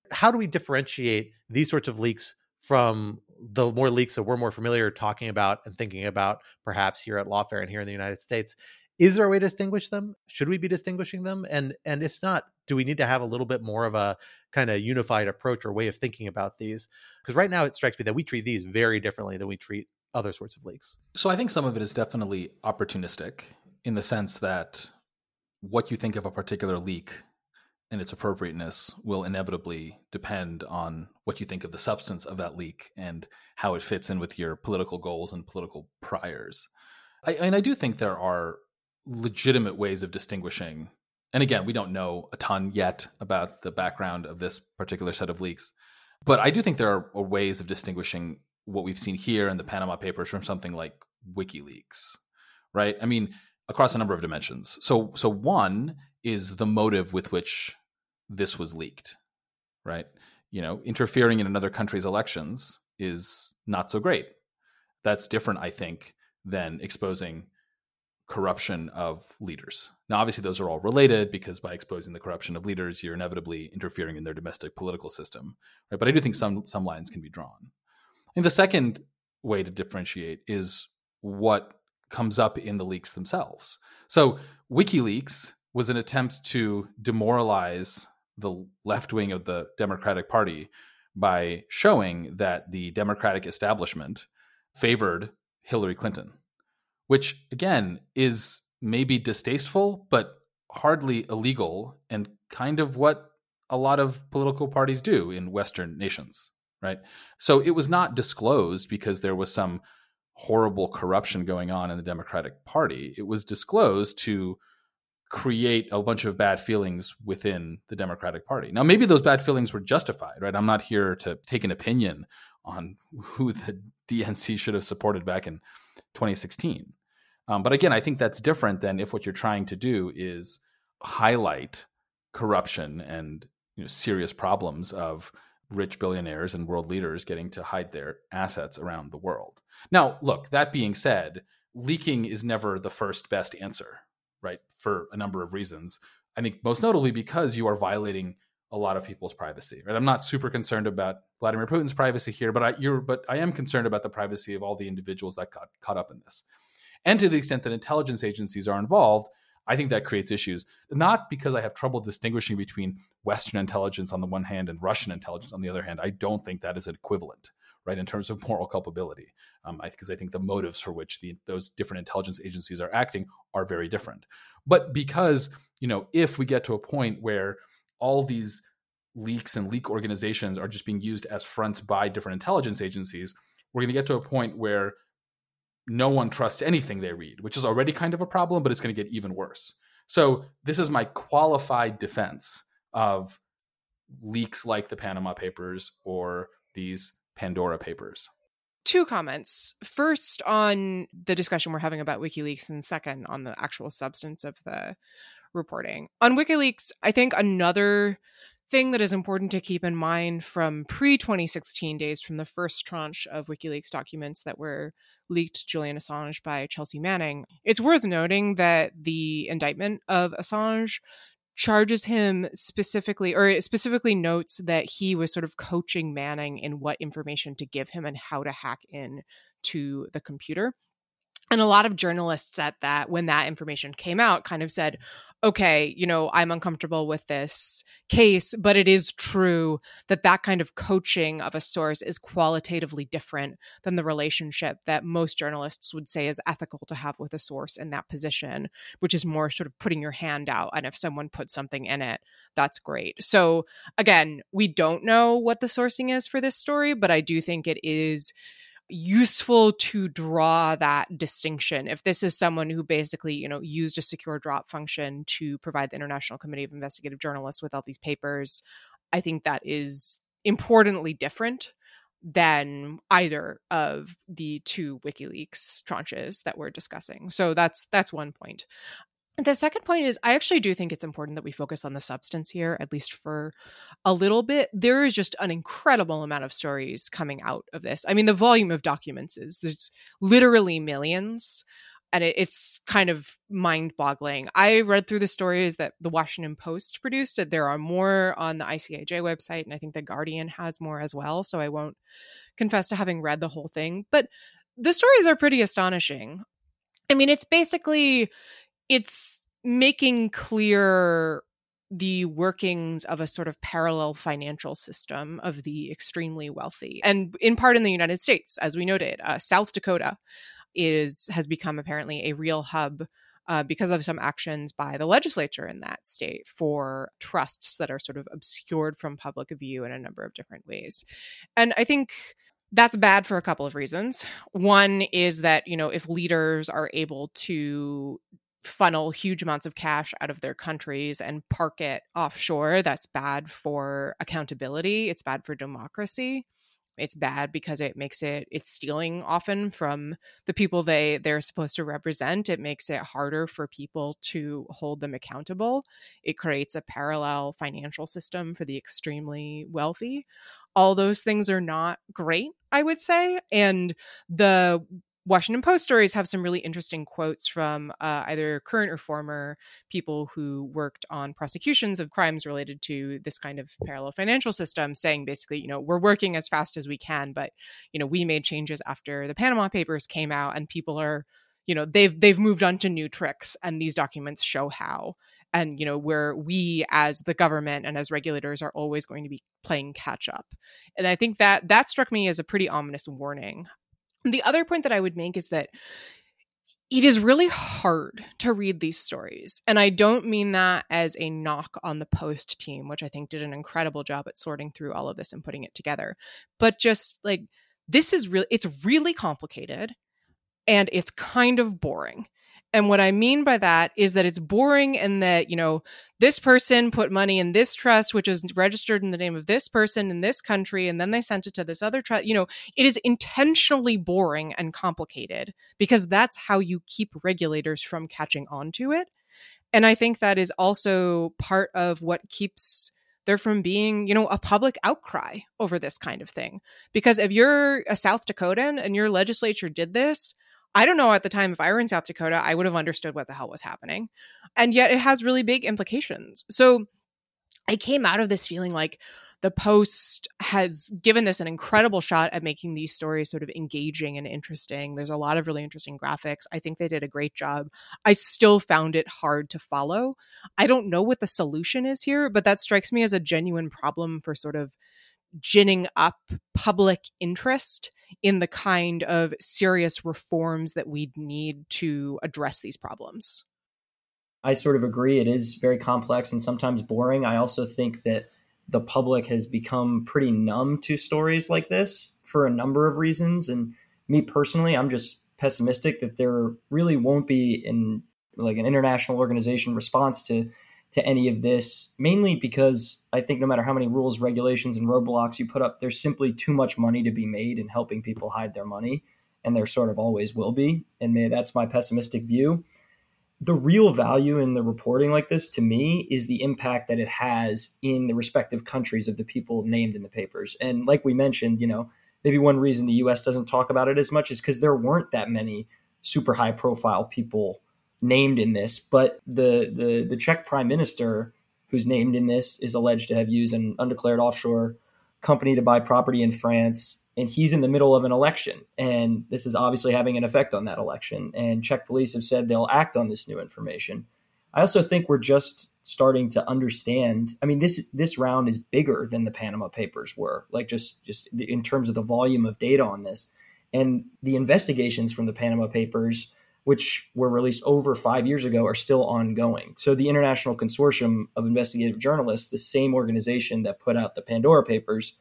How do we differentiate these sorts of leaks from the more leaks that we're more familiar talking about and thinking about, perhaps here at Lawfare and here in the United States? Is there a way to distinguish them? Should we be distinguishing them? And and if not, do we need to have a little bit more of a kind of unified approach or way of thinking about these? Because right now it strikes me that we treat these very differently than we treat other sorts of leaks. So I think some of it is definitely opportunistic in the sense that what you think of a particular leak and its appropriateness will inevitably depend on what you think of the substance of that leak and how it fits in with your political goals and political priors. I, and I do think there are legitimate ways of distinguishing. And again, we don't know a ton yet about the background of this particular set of leaks, but I do think there are ways of distinguishing what we've seen here in the Panama Papers from something like WikiLeaks, right? I mean, across a number of dimensions. So, so one is the motive with which this was leaked, right? You know, interfering in another country's elections is not so great. That's different, I think, than exposing corruption of leaders. Now, obviously, those are all related because by exposing the corruption of leaders, you're inevitably interfering in their domestic political system. Right? But I do think some some lines can be drawn. And the second way to differentiate is what comes up in the leaks themselves. So WikiLeaks was an attempt to demoralize the left wing of the Democratic Party by showing that the Democratic establishment favored Hillary Clinton, which again is maybe distasteful, but hardly illegal and kind of what a lot of political parties do in Western nations right? So it was not disclosed because there was some horrible corruption going on in the Democratic Party. It was disclosed to create a bunch of bad feelings within the Democratic Party. Now, maybe those bad feelings were justified, right? I'm not here to take an opinion on who the DNC should have supported back in 2016. Um, but again, I think that's different than if what you're trying to do is highlight corruption and you know, serious problems of rich billionaires and world leaders getting to hide their assets around the world. Now, look, that being said, leaking is never the first best answer, right? For a number of reasons. I think most notably because you are violating a lot of people's privacy. Right? I'm not super concerned about Vladimir Putin's privacy here, but I you're but I am concerned about the privacy of all the individuals that got caught up in this. And to the extent that intelligence agencies are involved, I think that creates issues, not because I have trouble distinguishing between Western intelligence on the one hand and Russian intelligence on the other hand. I don't think that is equivalent, right, in terms of moral culpability, because um, I, I, think the motives for which the, those different intelligence agencies are acting are very different. But because, you know, if we get to a point where all these leaks and leak organizations are just being used as fronts by different intelligence agencies, we're going to get to a point where no one trusts anything they read, which is already kind of a problem, but it's going to get even worse. So, this is my qualified defense of leaks like the Panama Papers or these Pandora Papers. Two comments. First, on the discussion we're having about WikiLeaks, and second, on the actual substance of the reporting. On WikiLeaks, I think another thing that is important to keep in mind from pre 2016 days from the first tranche of WikiLeaks documents that were leaked Julian Assange by Chelsea Manning. It's worth noting that the indictment of Assange charges him specifically or specifically notes that he was sort of coaching Manning in what information to give him and how to hack in to the computer. And a lot of journalists at that, when that information came out, kind of said, okay, you know, I'm uncomfortable with this case, but it is true that that kind of coaching of a source is qualitatively different than the relationship that most journalists would say is ethical to have with a source in that position, which is more sort of putting your hand out. And if someone puts something in it, that's great. So again, we don't know what the sourcing is for this story, but I do think it is useful to draw that distinction if this is someone who basically you know used a secure drop function to provide the international committee of investigative journalists with all these papers i think that is importantly different than either of the two wikileaks tranches that we're discussing. So that's that's one point the second point is, I actually do think it's important that we focus on the substance here, at least for a little bit. There is just an incredible amount of stories coming out of this. I mean, the volume of documents is there's literally millions, and it, it's kind of mind boggling. I read through the stories that the Washington Post produced. There are more on the ICIJ website, and I think the Guardian has more as well. So I won't confess to having read the whole thing, but the stories are pretty astonishing. I mean, it's basically it's making clear the workings of a sort of parallel financial system of the extremely wealthy and in part in the united states as we noted uh, south dakota is has become apparently a real hub uh, because of some actions by the legislature in that state for trusts that are sort of obscured from public view in a number of different ways and i think that's bad for a couple of reasons. One is that, you know, if leaders are able to funnel huge amounts of cash out of their countries and park it offshore. That's bad for accountability. It's bad for democracy. It's bad because it makes it it's stealing often from the people they they're supposed to represent. It makes it harder for people to hold them accountable. It creates a parallel financial system for the extremely wealthy. All those things are not great, I would say. And the Washington Post stories have some really interesting quotes from uh, either current or former people who worked on prosecutions of crimes related to this kind of parallel financial system, saying basically, you know, we're working as fast as we can, but you know, we made changes after the Panama Papers came out, and people are, you know, they've they've moved on to new tricks, and these documents show how. And you know, where we as the government and as regulators are always going to be playing catch up, and I think that that struck me as a pretty ominous warning the other point that I would make is that it is really hard to read these stories. And I don't mean that as a knock on the post team, which I think did an incredible job at sorting through all of this and putting it together. But just like this is really, it's really complicated and it's kind of boring. And what I mean by that is that it's boring and that, you know, this person put money in this trust, which is registered in the name of this person in this country, and then they sent it to this other trust. You know, it is intentionally boring and complicated because that's how you keep regulators from catching on to it. And I think that is also part of what keeps there from being, you know, a public outcry over this kind of thing. Because if you're a South Dakotan and your legislature did this, I don't know at the time if I were in South Dakota, I would have understood what the hell was happening. And yet it has really big implications. So I came out of this feeling like the Post has given this an incredible shot at making these stories sort of engaging and interesting. There's a lot of really interesting graphics. I think they did a great job. I still found it hard to follow. I don't know what the solution is here, but that strikes me as a genuine problem for sort of ginning up public interest in the kind of serious reforms that we need to address these problems. I sort of agree. It is very complex and sometimes boring. I also think that the public has become pretty numb to stories like this for a number of reasons. And me personally, I'm just pessimistic that there really won't be in like an international organization response to to any of this, mainly because I think no matter how many rules, regulations, and roadblocks you put up, there's simply too much money to be made in helping people hide their money. And there sort of always will be. And may, that's my pessimistic view. The real value in the reporting like this to me is the impact that it has in the respective countries of the people named in the papers. And like we mentioned, you know, maybe one reason the US doesn't talk about it as much is because there weren't that many super high profile people named in this, but the the the Czech prime minister who's named in this is alleged to have used an undeclared offshore company to buy property in France and he's in the middle of an election and this is obviously having an effect on that election and Czech police have said they'll act on this new information. I also think we're just starting to understand. I mean, this this round is bigger than the Panama Papers were, like just just in terms of the volume of data on this, and the investigations from the Panama Papers which were released over five years ago, are still ongoing. So, the International Consortium of Investigative Journalists, the same organization that put out the Pandora Papers,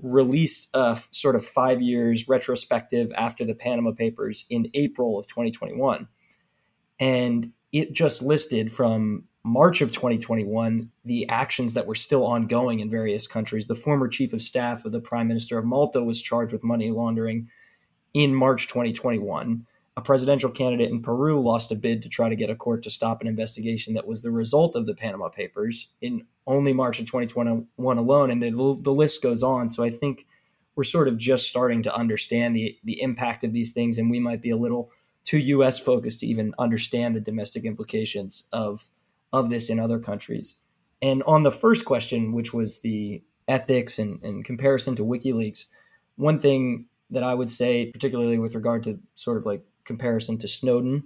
released a sort of five years retrospective after the Panama Papers in April of 2021. And it just listed from March of 2021 the actions that were still ongoing in various countries. The former chief of staff of the Prime Minister of Malta was charged with money laundering in March 2021 a presidential candidate in Peru lost a bid to try to get a court to stop an investigation that was the result of the Panama Papers in only March of 2021 alone, and the, the list goes on. So I think we're sort of just starting to understand the the impact of these things, and we might be a little too U.S. focused to even understand the domestic implications of of this in other countries. And on the first question, which was the ethics and, and comparison to WikiLeaks, one thing that I would say, particularly with regard to sort of like comparison to Snowden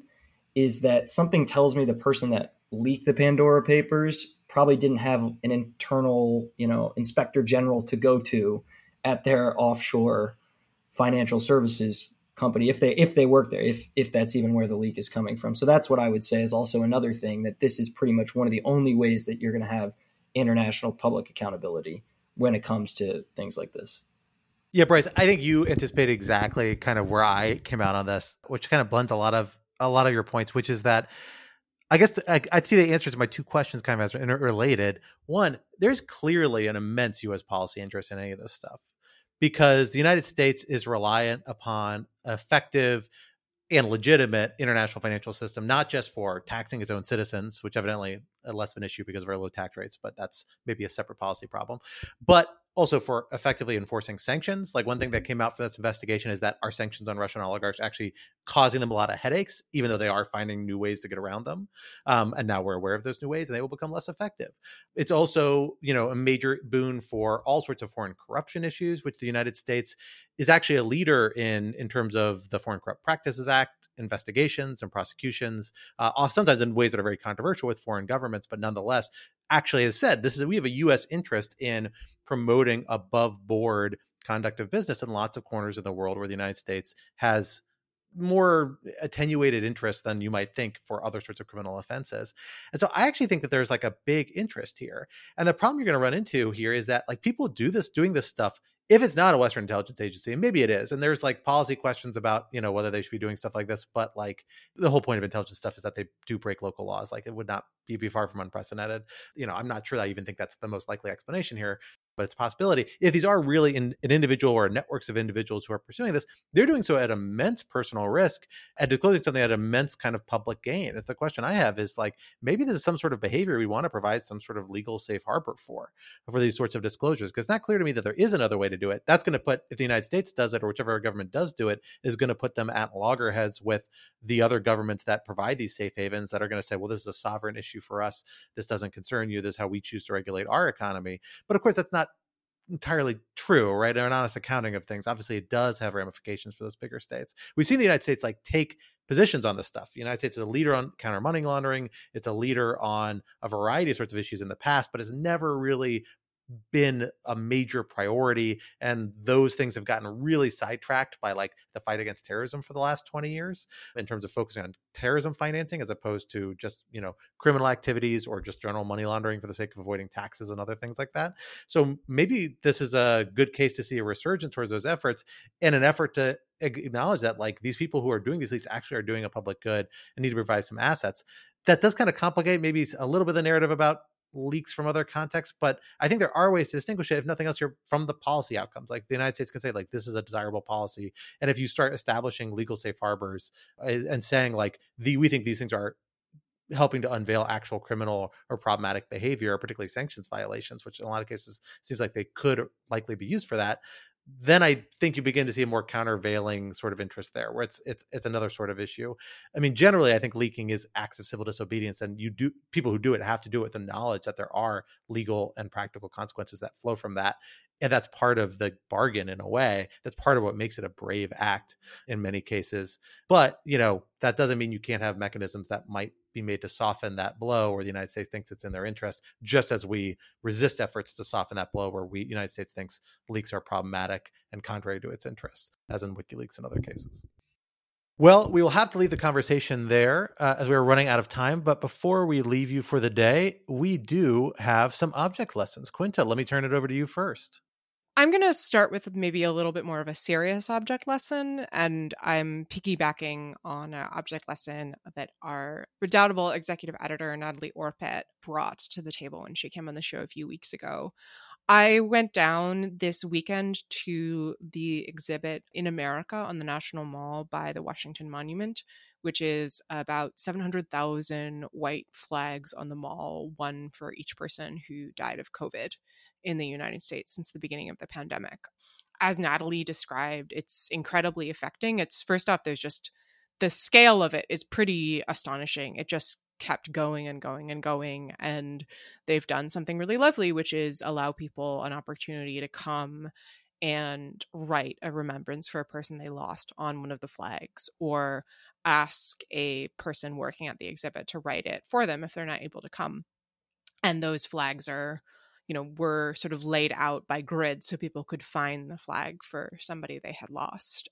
is that something tells me the person that leaked the Pandora papers probably didn't have an internal, you know, inspector general to go to at their offshore financial services company if they if they work there if if that's even where the leak is coming from. So that's what i would say is also another thing that this is pretty much one of the only ways that you're going to have international public accountability when it comes to things like this yeah, Bryce, I think you anticipate exactly kind of where I came out on this, which kind of blends a lot of a lot of your points, which is that I guess I, would see the answers to my two questions kind of as interrelated. One, there's clearly an immense U.S. policy interest in any of this stuff because the United States is reliant upon effective and legitimate international financial system, not just for taxing its own citizens, which evidently less of an issue because of our low tax rates, but that's maybe a separate policy problem, but also for effectively enforcing sanctions. Like one thing that came out for this investigation is that our sanctions on Russian oligarchs actually causing them a lot of headaches, even though they are finding new ways to get around them. Um, and now we're aware of those new ways, and they will become less effective. It's also, you know, a major boon for all sorts of foreign corruption issues, which the United States is actually a leader in in terms of the Foreign Corrupt Practices Act investigations and prosecutions, uh, sometimes in ways that are very controversial with foreign governments, but nonetheless, actually has said this is we have a U.S. interest in promoting above board conduct of business in lots of corners of the world where the United States has more attenuated interest than you might think for other sorts of criminal offenses. And so I actually think that there's like a big interest here. And the problem you're going to run into here is that like people do this doing this stuff if it's not a Western intelligence agency, and maybe it is, and there's like policy questions about you know whether they should be doing stuff like this, but like the whole point of intelligence stuff is that they do break local laws. Like it would not be, be far from unprecedented. You know, I'm not sure that I even think that's the most likely explanation here, but it's a possibility. If these are really in, an individual or networks of individuals who are pursuing this, they're doing so at immense personal risk and disclosing something at immense kind of public gain. It's the question I have is like maybe this is some sort of behavior we want to provide some sort of legal safe harbor for for these sorts of disclosures because it's not clear to me that there is another way to do it. That's going to put if the United States does it or whichever government does do it is going to put them at loggerheads with the other governments that provide these safe havens that are going to say, well, this is a sovereign issue for us. This doesn't concern you. This is how we choose to regulate our economy. But of course, that's not entirely true, right? An honest accounting of things. Obviously, it does have ramifications for those bigger states. We've seen the United States like take positions on this stuff. The United States is a leader on counter money laundering. It's a leader on a variety of sorts of issues in the past, but it's never really been a major priority and those things have gotten really sidetracked by like the fight against terrorism for the last 20 years in terms of focusing on terrorism financing as opposed to just you know criminal activities or just general money laundering for the sake of avoiding taxes and other things like that so maybe this is a good case to see a resurgence towards those efforts in an effort to acknowledge that like these people who are doing these leaks actually are doing a public good and need to provide some assets. That does kind of complicate maybe a little bit the narrative about leaks from other contexts, but I think there are ways to distinguish it. If nothing else, here from the policy outcomes. Like the United States can say, like this is a desirable policy, and if you start establishing legal safe harbors uh, and saying like the we think these things are helping to unveil actual criminal or problematic behavior, particularly sanctions violations, which in a lot of cases seems like they could likely be used for that then I think you begin to see a more countervailing sort of interest there, where it's it's it's another sort of issue. I mean, generally, I think leaking is acts of civil disobedience, and you do people who do it have to do it with the knowledge that there are legal and practical consequences that flow from that, and that's part of the bargain in a way. That's part of what makes it a brave act in many cases. But you know, that doesn't mean you can't have mechanisms that might be made to soften that blow or the United States thinks it's in their interest, just as we resist efforts to soften that blow where we United States thinks leaks are problematic and contrary to its interests, as in WikiLeaks and other cases. Well, we will have to leave the conversation there uh, as we're running out of time. But before we leave you for the day, we do have some object lessons. Quinta, let me turn it over to you first. I'm going to start with maybe a little bit more of a serious object lesson, and I'm piggybacking on an object lesson that our redoubtable executive editor, Natalie Orpett, brought to the table when she came on the show a few weeks ago. I went down this weekend to the exhibit in America on the National Mall by the Washington Monument, which is about 700,000 white flags on the mall, one for each person who died of COVID in the United States since the beginning of the pandemic. As Natalie described, it's incredibly affecting. It's first off, there's just the scale of it is pretty astonishing. It just kept going and going and going. And they've done something really lovely, which is allow people an opportunity to come and write a remembrance for a person they lost on one of the flags or ask a person working at the exhibit to write it for them if they're not able to come. And those flags are, you know, were sort of laid out by grid so people could find the flag for somebody they had lost.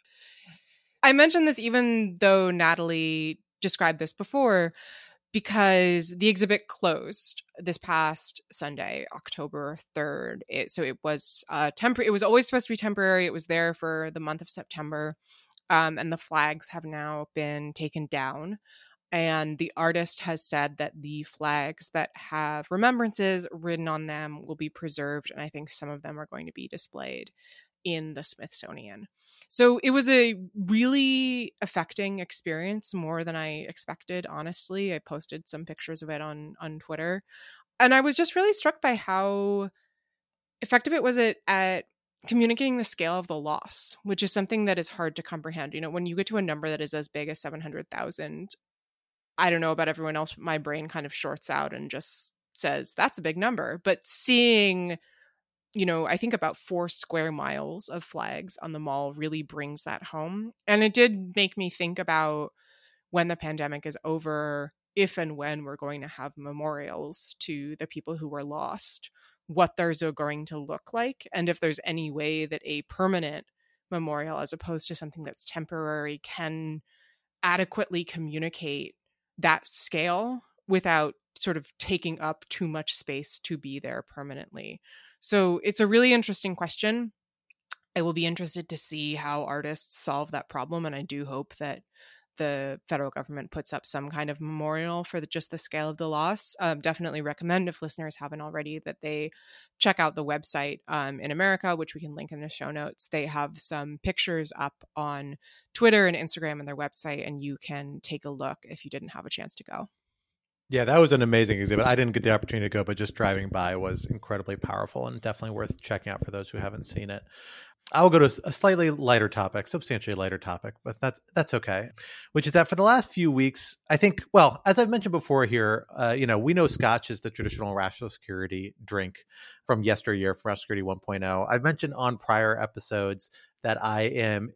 I mentioned this even though Natalie described this before because the exhibit closed this past Sunday, October 3rd. It, so it was uh, temporary. It was always supposed to be temporary. It was there for the month of September. Um, and the flags have now been taken down. And the artist has said that the flags that have remembrances written on them will be preserved. And I think some of them are going to be displayed in the Smithsonian. So it was a really affecting experience, more than I expected, honestly. I posted some pictures of it on on Twitter. And I was just really struck by how effective it was at, at communicating the scale of the loss, which is something that is hard to comprehend. You know, when you get to a number that is as big as 700,000, I don't know about everyone else, my brain kind of shorts out and just says, that's a big number. But seeing you know, I think about four square miles of flags on the mall really brings that home. And it did make me think about when the pandemic is over, if and when we're going to have memorials to the people who were lost, what those are going to look like, and if there's any way that a permanent memorial, as opposed to something that's temporary, can adequately communicate that scale without sort of taking up too much space to be there permanently. So it's a really interesting question. I will be interested to see how artists solve that problem. And I do hope that the federal government puts up some kind of memorial for the, just the scale of the loss. Um, definitely recommend if listeners haven't already that they check out the website um, in America, which we can link in the show notes. They have some pictures up on Twitter and Instagram and their website, and you can take a look if you didn't have a chance to go. Yeah, that was an amazing exhibit. I didn't get the opportunity to go, but just driving by was incredibly powerful and definitely worth checking out for those who haven't seen it. I will go to a slightly lighter topic, substantially lighter topic, but that's that's okay. Which is that for the last few weeks, I think, well, as I've mentioned before here, uh, you know, we know Scotch is the traditional rational security drink from yesteryear, from Rational Security 1.0. I've mentioned on prior episodes that I am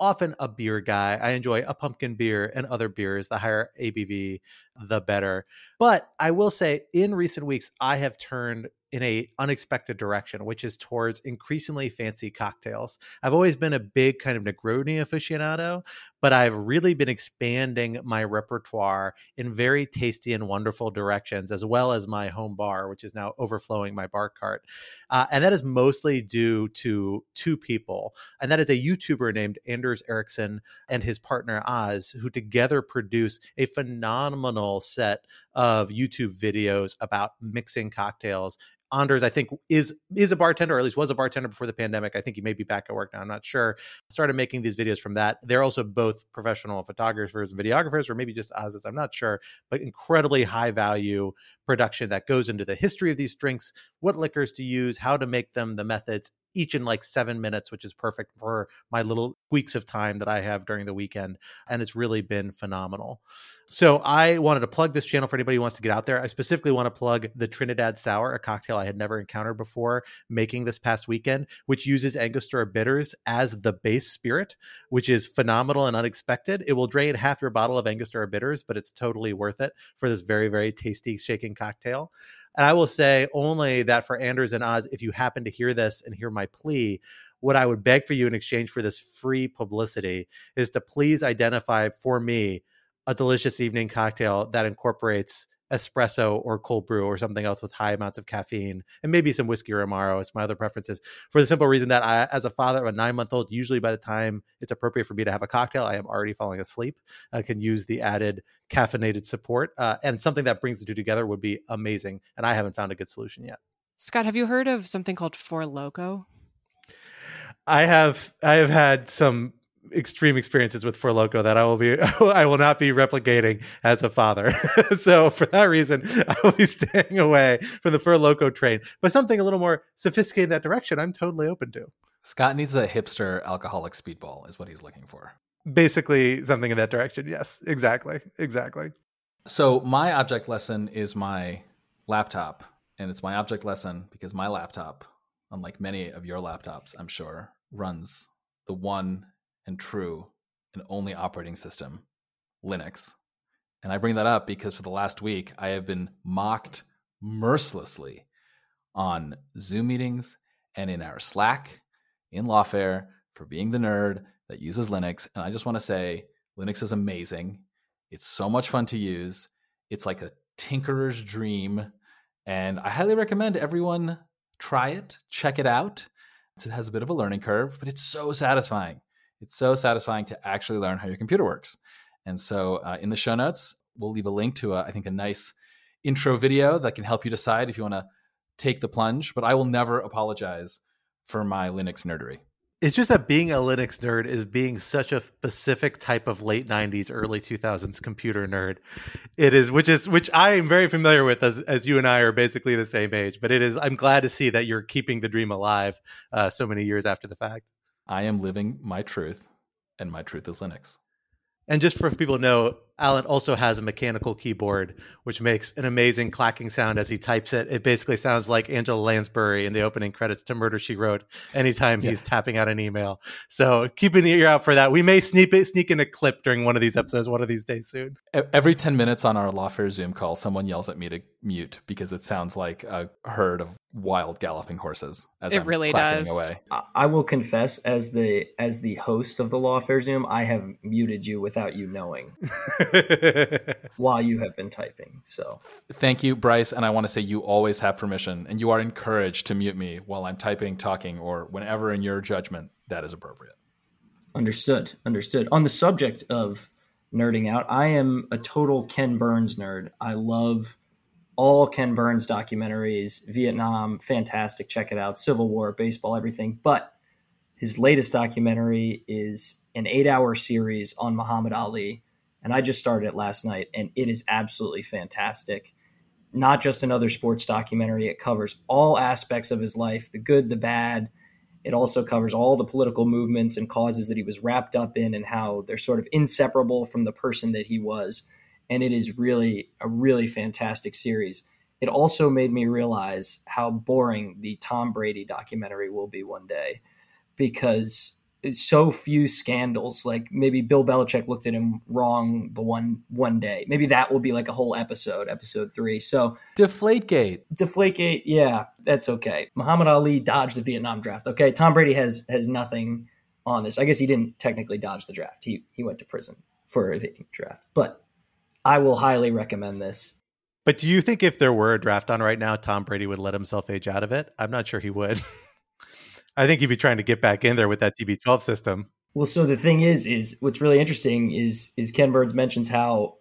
often a beer guy. I enjoy a pumpkin beer and other beers. The higher ABV, the better. But I will say, in recent weeks, I have turned in a unexpected direction, which is towards increasingly fancy cocktails. I've always been a big kind of Negroni aficionado, but I've really been expanding my repertoire in very tasty and wonderful directions, as well as my home bar, which is now overflowing my bar cart. Uh, and that is mostly due to two people. And that is a YouTuber named Anders Erickson and his partner Oz, who together produce a phenomenal set of YouTube videos about mixing cocktails Anders, I think, is is a bartender, or at least was a bartender before the pandemic. I think he may be back at work now. I'm not sure. Started making these videos from that. They're also both professional photographers and videographers, or maybe just Oz's. I'm not sure, but incredibly high value production that goes into the history of these drinks, what liquors to use, how to make them, the methods, each in like seven minutes, which is perfect for my little weeks of time that I have during the weekend. And it's really been phenomenal. So I wanted to plug this channel for anybody who wants to get out there. I specifically want to plug the Trinidad Sour, a cocktail I had never encountered before, making this past weekend, which uses Angostura bitters as the base spirit, which is phenomenal and unexpected. It will drain half your bottle of Angostura bitters, but it's totally worth it for this very, very tasty shaking cocktail. And I will say only that for Anders and Oz, if you happen to hear this and hear my plea, what I would beg for you in exchange for this free publicity is to please identify for me a delicious evening cocktail that incorporates espresso or cold brew or something else with high amounts of caffeine and maybe some whiskey or amaro is my other preferences for the simple reason that I, as a father of a nine month old usually by the time it's appropriate for me to have a cocktail i am already falling asleep. I can use the added caffeinated support uh, and something that brings the two together would be amazing and i haven't found a good solution yet. Scott have you heard of something called Four Loko I have I have had some extreme experiences with Four Loko that I will be I will not be replicating as a father. so for that reason, I will be staying away from the Four Loko train. But something a little more sophisticated in that direction, I'm totally open to. Scott needs a hipster alcoholic speedball, is what he's looking for. Basically, something in that direction. Yes, exactly, exactly. So my object lesson is my laptop, and it's my object lesson because my laptop, unlike many of your laptops, I'm sure, runs the one and true and only operating system, Linux. And I bring that up because for the last week, I have been mocked mercilessly on Zoom meetings and in our Slack in Lawfare for being the nerd that uses Linux. And I just want to say Linux is amazing. It's so much fun to use. It's like a tinkerer's dream. And I highly recommend everyone try it, check it out. It has a bit of a learning curve, but it's so satisfying. It's so satisfying to actually learn how your computer works. And so uh, in the show notes, we'll leave a link to, a, I think, a nice intro video that can help you decide if you want to take the plunge. But I will never apologize for my Linux nerdery. It's just that being a Linux nerd is being such a specific type of late '90s, early 2000s computer nerd. It is, which is, which I am very familiar with, as as you and I are basically the same age. But it is, I'm glad to see that you're keeping the dream alive uh, so many years after the fact. I am living my truth, and my truth is Linux. And just for people to know, Alan also has a mechanical keyboard, which makes an amazing clacking sound as he types it. It basically sounds like Angela Lansbury in the opening credits to Murder She Wrote anytime yeah. he's tapping out an email. So keep an ear out for that. We may sneak sneak in a clip during one of these episodes one of these days soon. Every 10 minutes on our Lawfare Zoom call, someone yells at me to mute because it sounds like a herd of wild galloping horses as it I'm really does. away. I will confess as the as the host of the Lawfare Zoom, I have muted you without you knowing. while you have been typing. So thank you, Bryce. And I want to say you always have permission and you are encouraged to mute me while I'm typing, talking, or whenever in your judgment that is appropriate. Understood. Understood. On the subject of nerding out, I am a total Ken Burns nerd. I love all Ken Burns documentaries, Vietnam, fantastic. Check it out. Civil War, baseball, everything. But his latest documentary is an eight hour series on Muhammad Ali and I just started it last night, and it is absolutely fantastic. Not just another sports documentary, it covers all aspects of his life the good, the bad. It also covers all the political movements and causes that he was wrapped up in and how they're sort of inseparable from the person that he was. And it is really a really fantastic series. It also made me realize how boring the Tom Brady documentary will be one day because so few scandals. Like maybe Bill Belichick looked at him wrong the one one day. Maybe that will be like a whole episode, episode three. So Deflategate. Deflategate, yeah, that's okay. Muhammad Ali dodged the Vietnam draft. Okay, Tom Brady has has nothing on this. I guess he didn't technically dodge the draft. He he went to prison for evading draft. But I will highly recommend this. But do you think if there were a draft on right now, Tom Brady would let himself age out of it? I'm not sure he would. I think he'd be trying to get back in there with that TB12 system. Well, so the thing is, is what's really interesting is is Ken Burns mentions how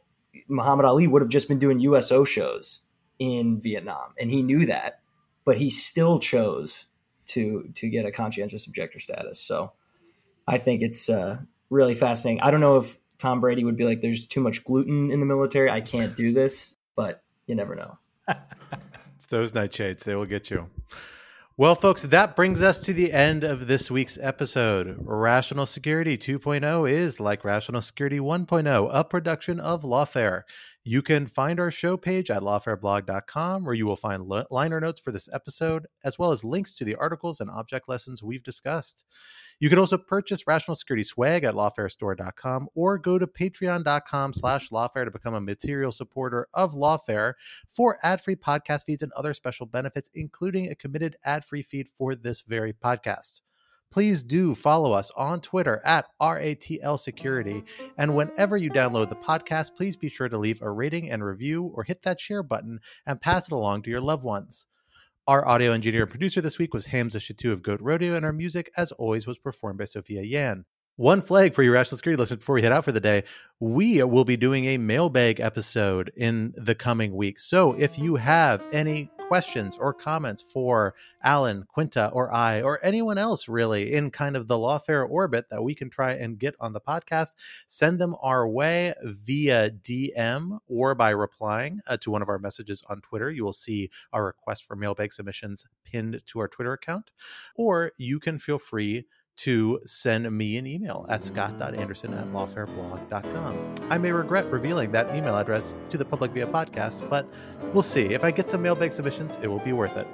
Muhammad Ali would have just been doing USO shows in Vietnam, and he knew that, but he still chose to to get a conscientious objector status. So I think it's uh, really fascinating. I don't know if Tom Brady would be like, "There's too much gluten in the military. I can't do this," but you never know. it's those nightshades; they will get you. Well, folks, that brings us to the end of this week's episode. Rational Security 2.0 is like Rational Security 1.0, a production of Lawfare. You can find our show page at lawfareblog.com, where you will find liner notes for this episode, as well as links to the articles and object lessons we've discussed. You can also purchase Rational Security swag at lawfarestore.com or go to patreon.com slash lawfare to become a material supporter of Lawfare for ad-free podcast feeds and other special benefits, including a committed ad-free feed for this very podcast please do follow us on Twitter at RATL Security. And whenever you download the podcast, please be sure to leave a rating and review or hit that share button and pass it along to your loved ones. Our audio engineer and producer this week was Hamza Shatu of Goat Rodeo, and our music, as always, was performed by Sophia Yan. One flag for your rational security lesson before we head out for the day. We will be doing a mailbag episode in the coming weeks. So if you have any questions or comments for Alan, Quinta, or I, or anyone else really in kind of the lawfare orbit that we can try and get on the podcast, send them our way via DM or by replying uh, to one of our messages on Twitter. You will see our request for mailbag submissions pinned to our Twitter account, or you can feel free to send me an email at scott.anderson at lawfareblog.com. I may regret revealing that email address to the public via podcast, but we'll see. If I get some mailbag submissions, it will be worth it.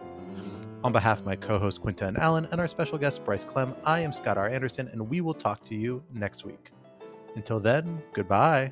On behalf of my co host Quinta and Alan and our special guest Bryce Klehm, I am Scott R. Anderson, and we will talk to you next week. Until then, goodbye.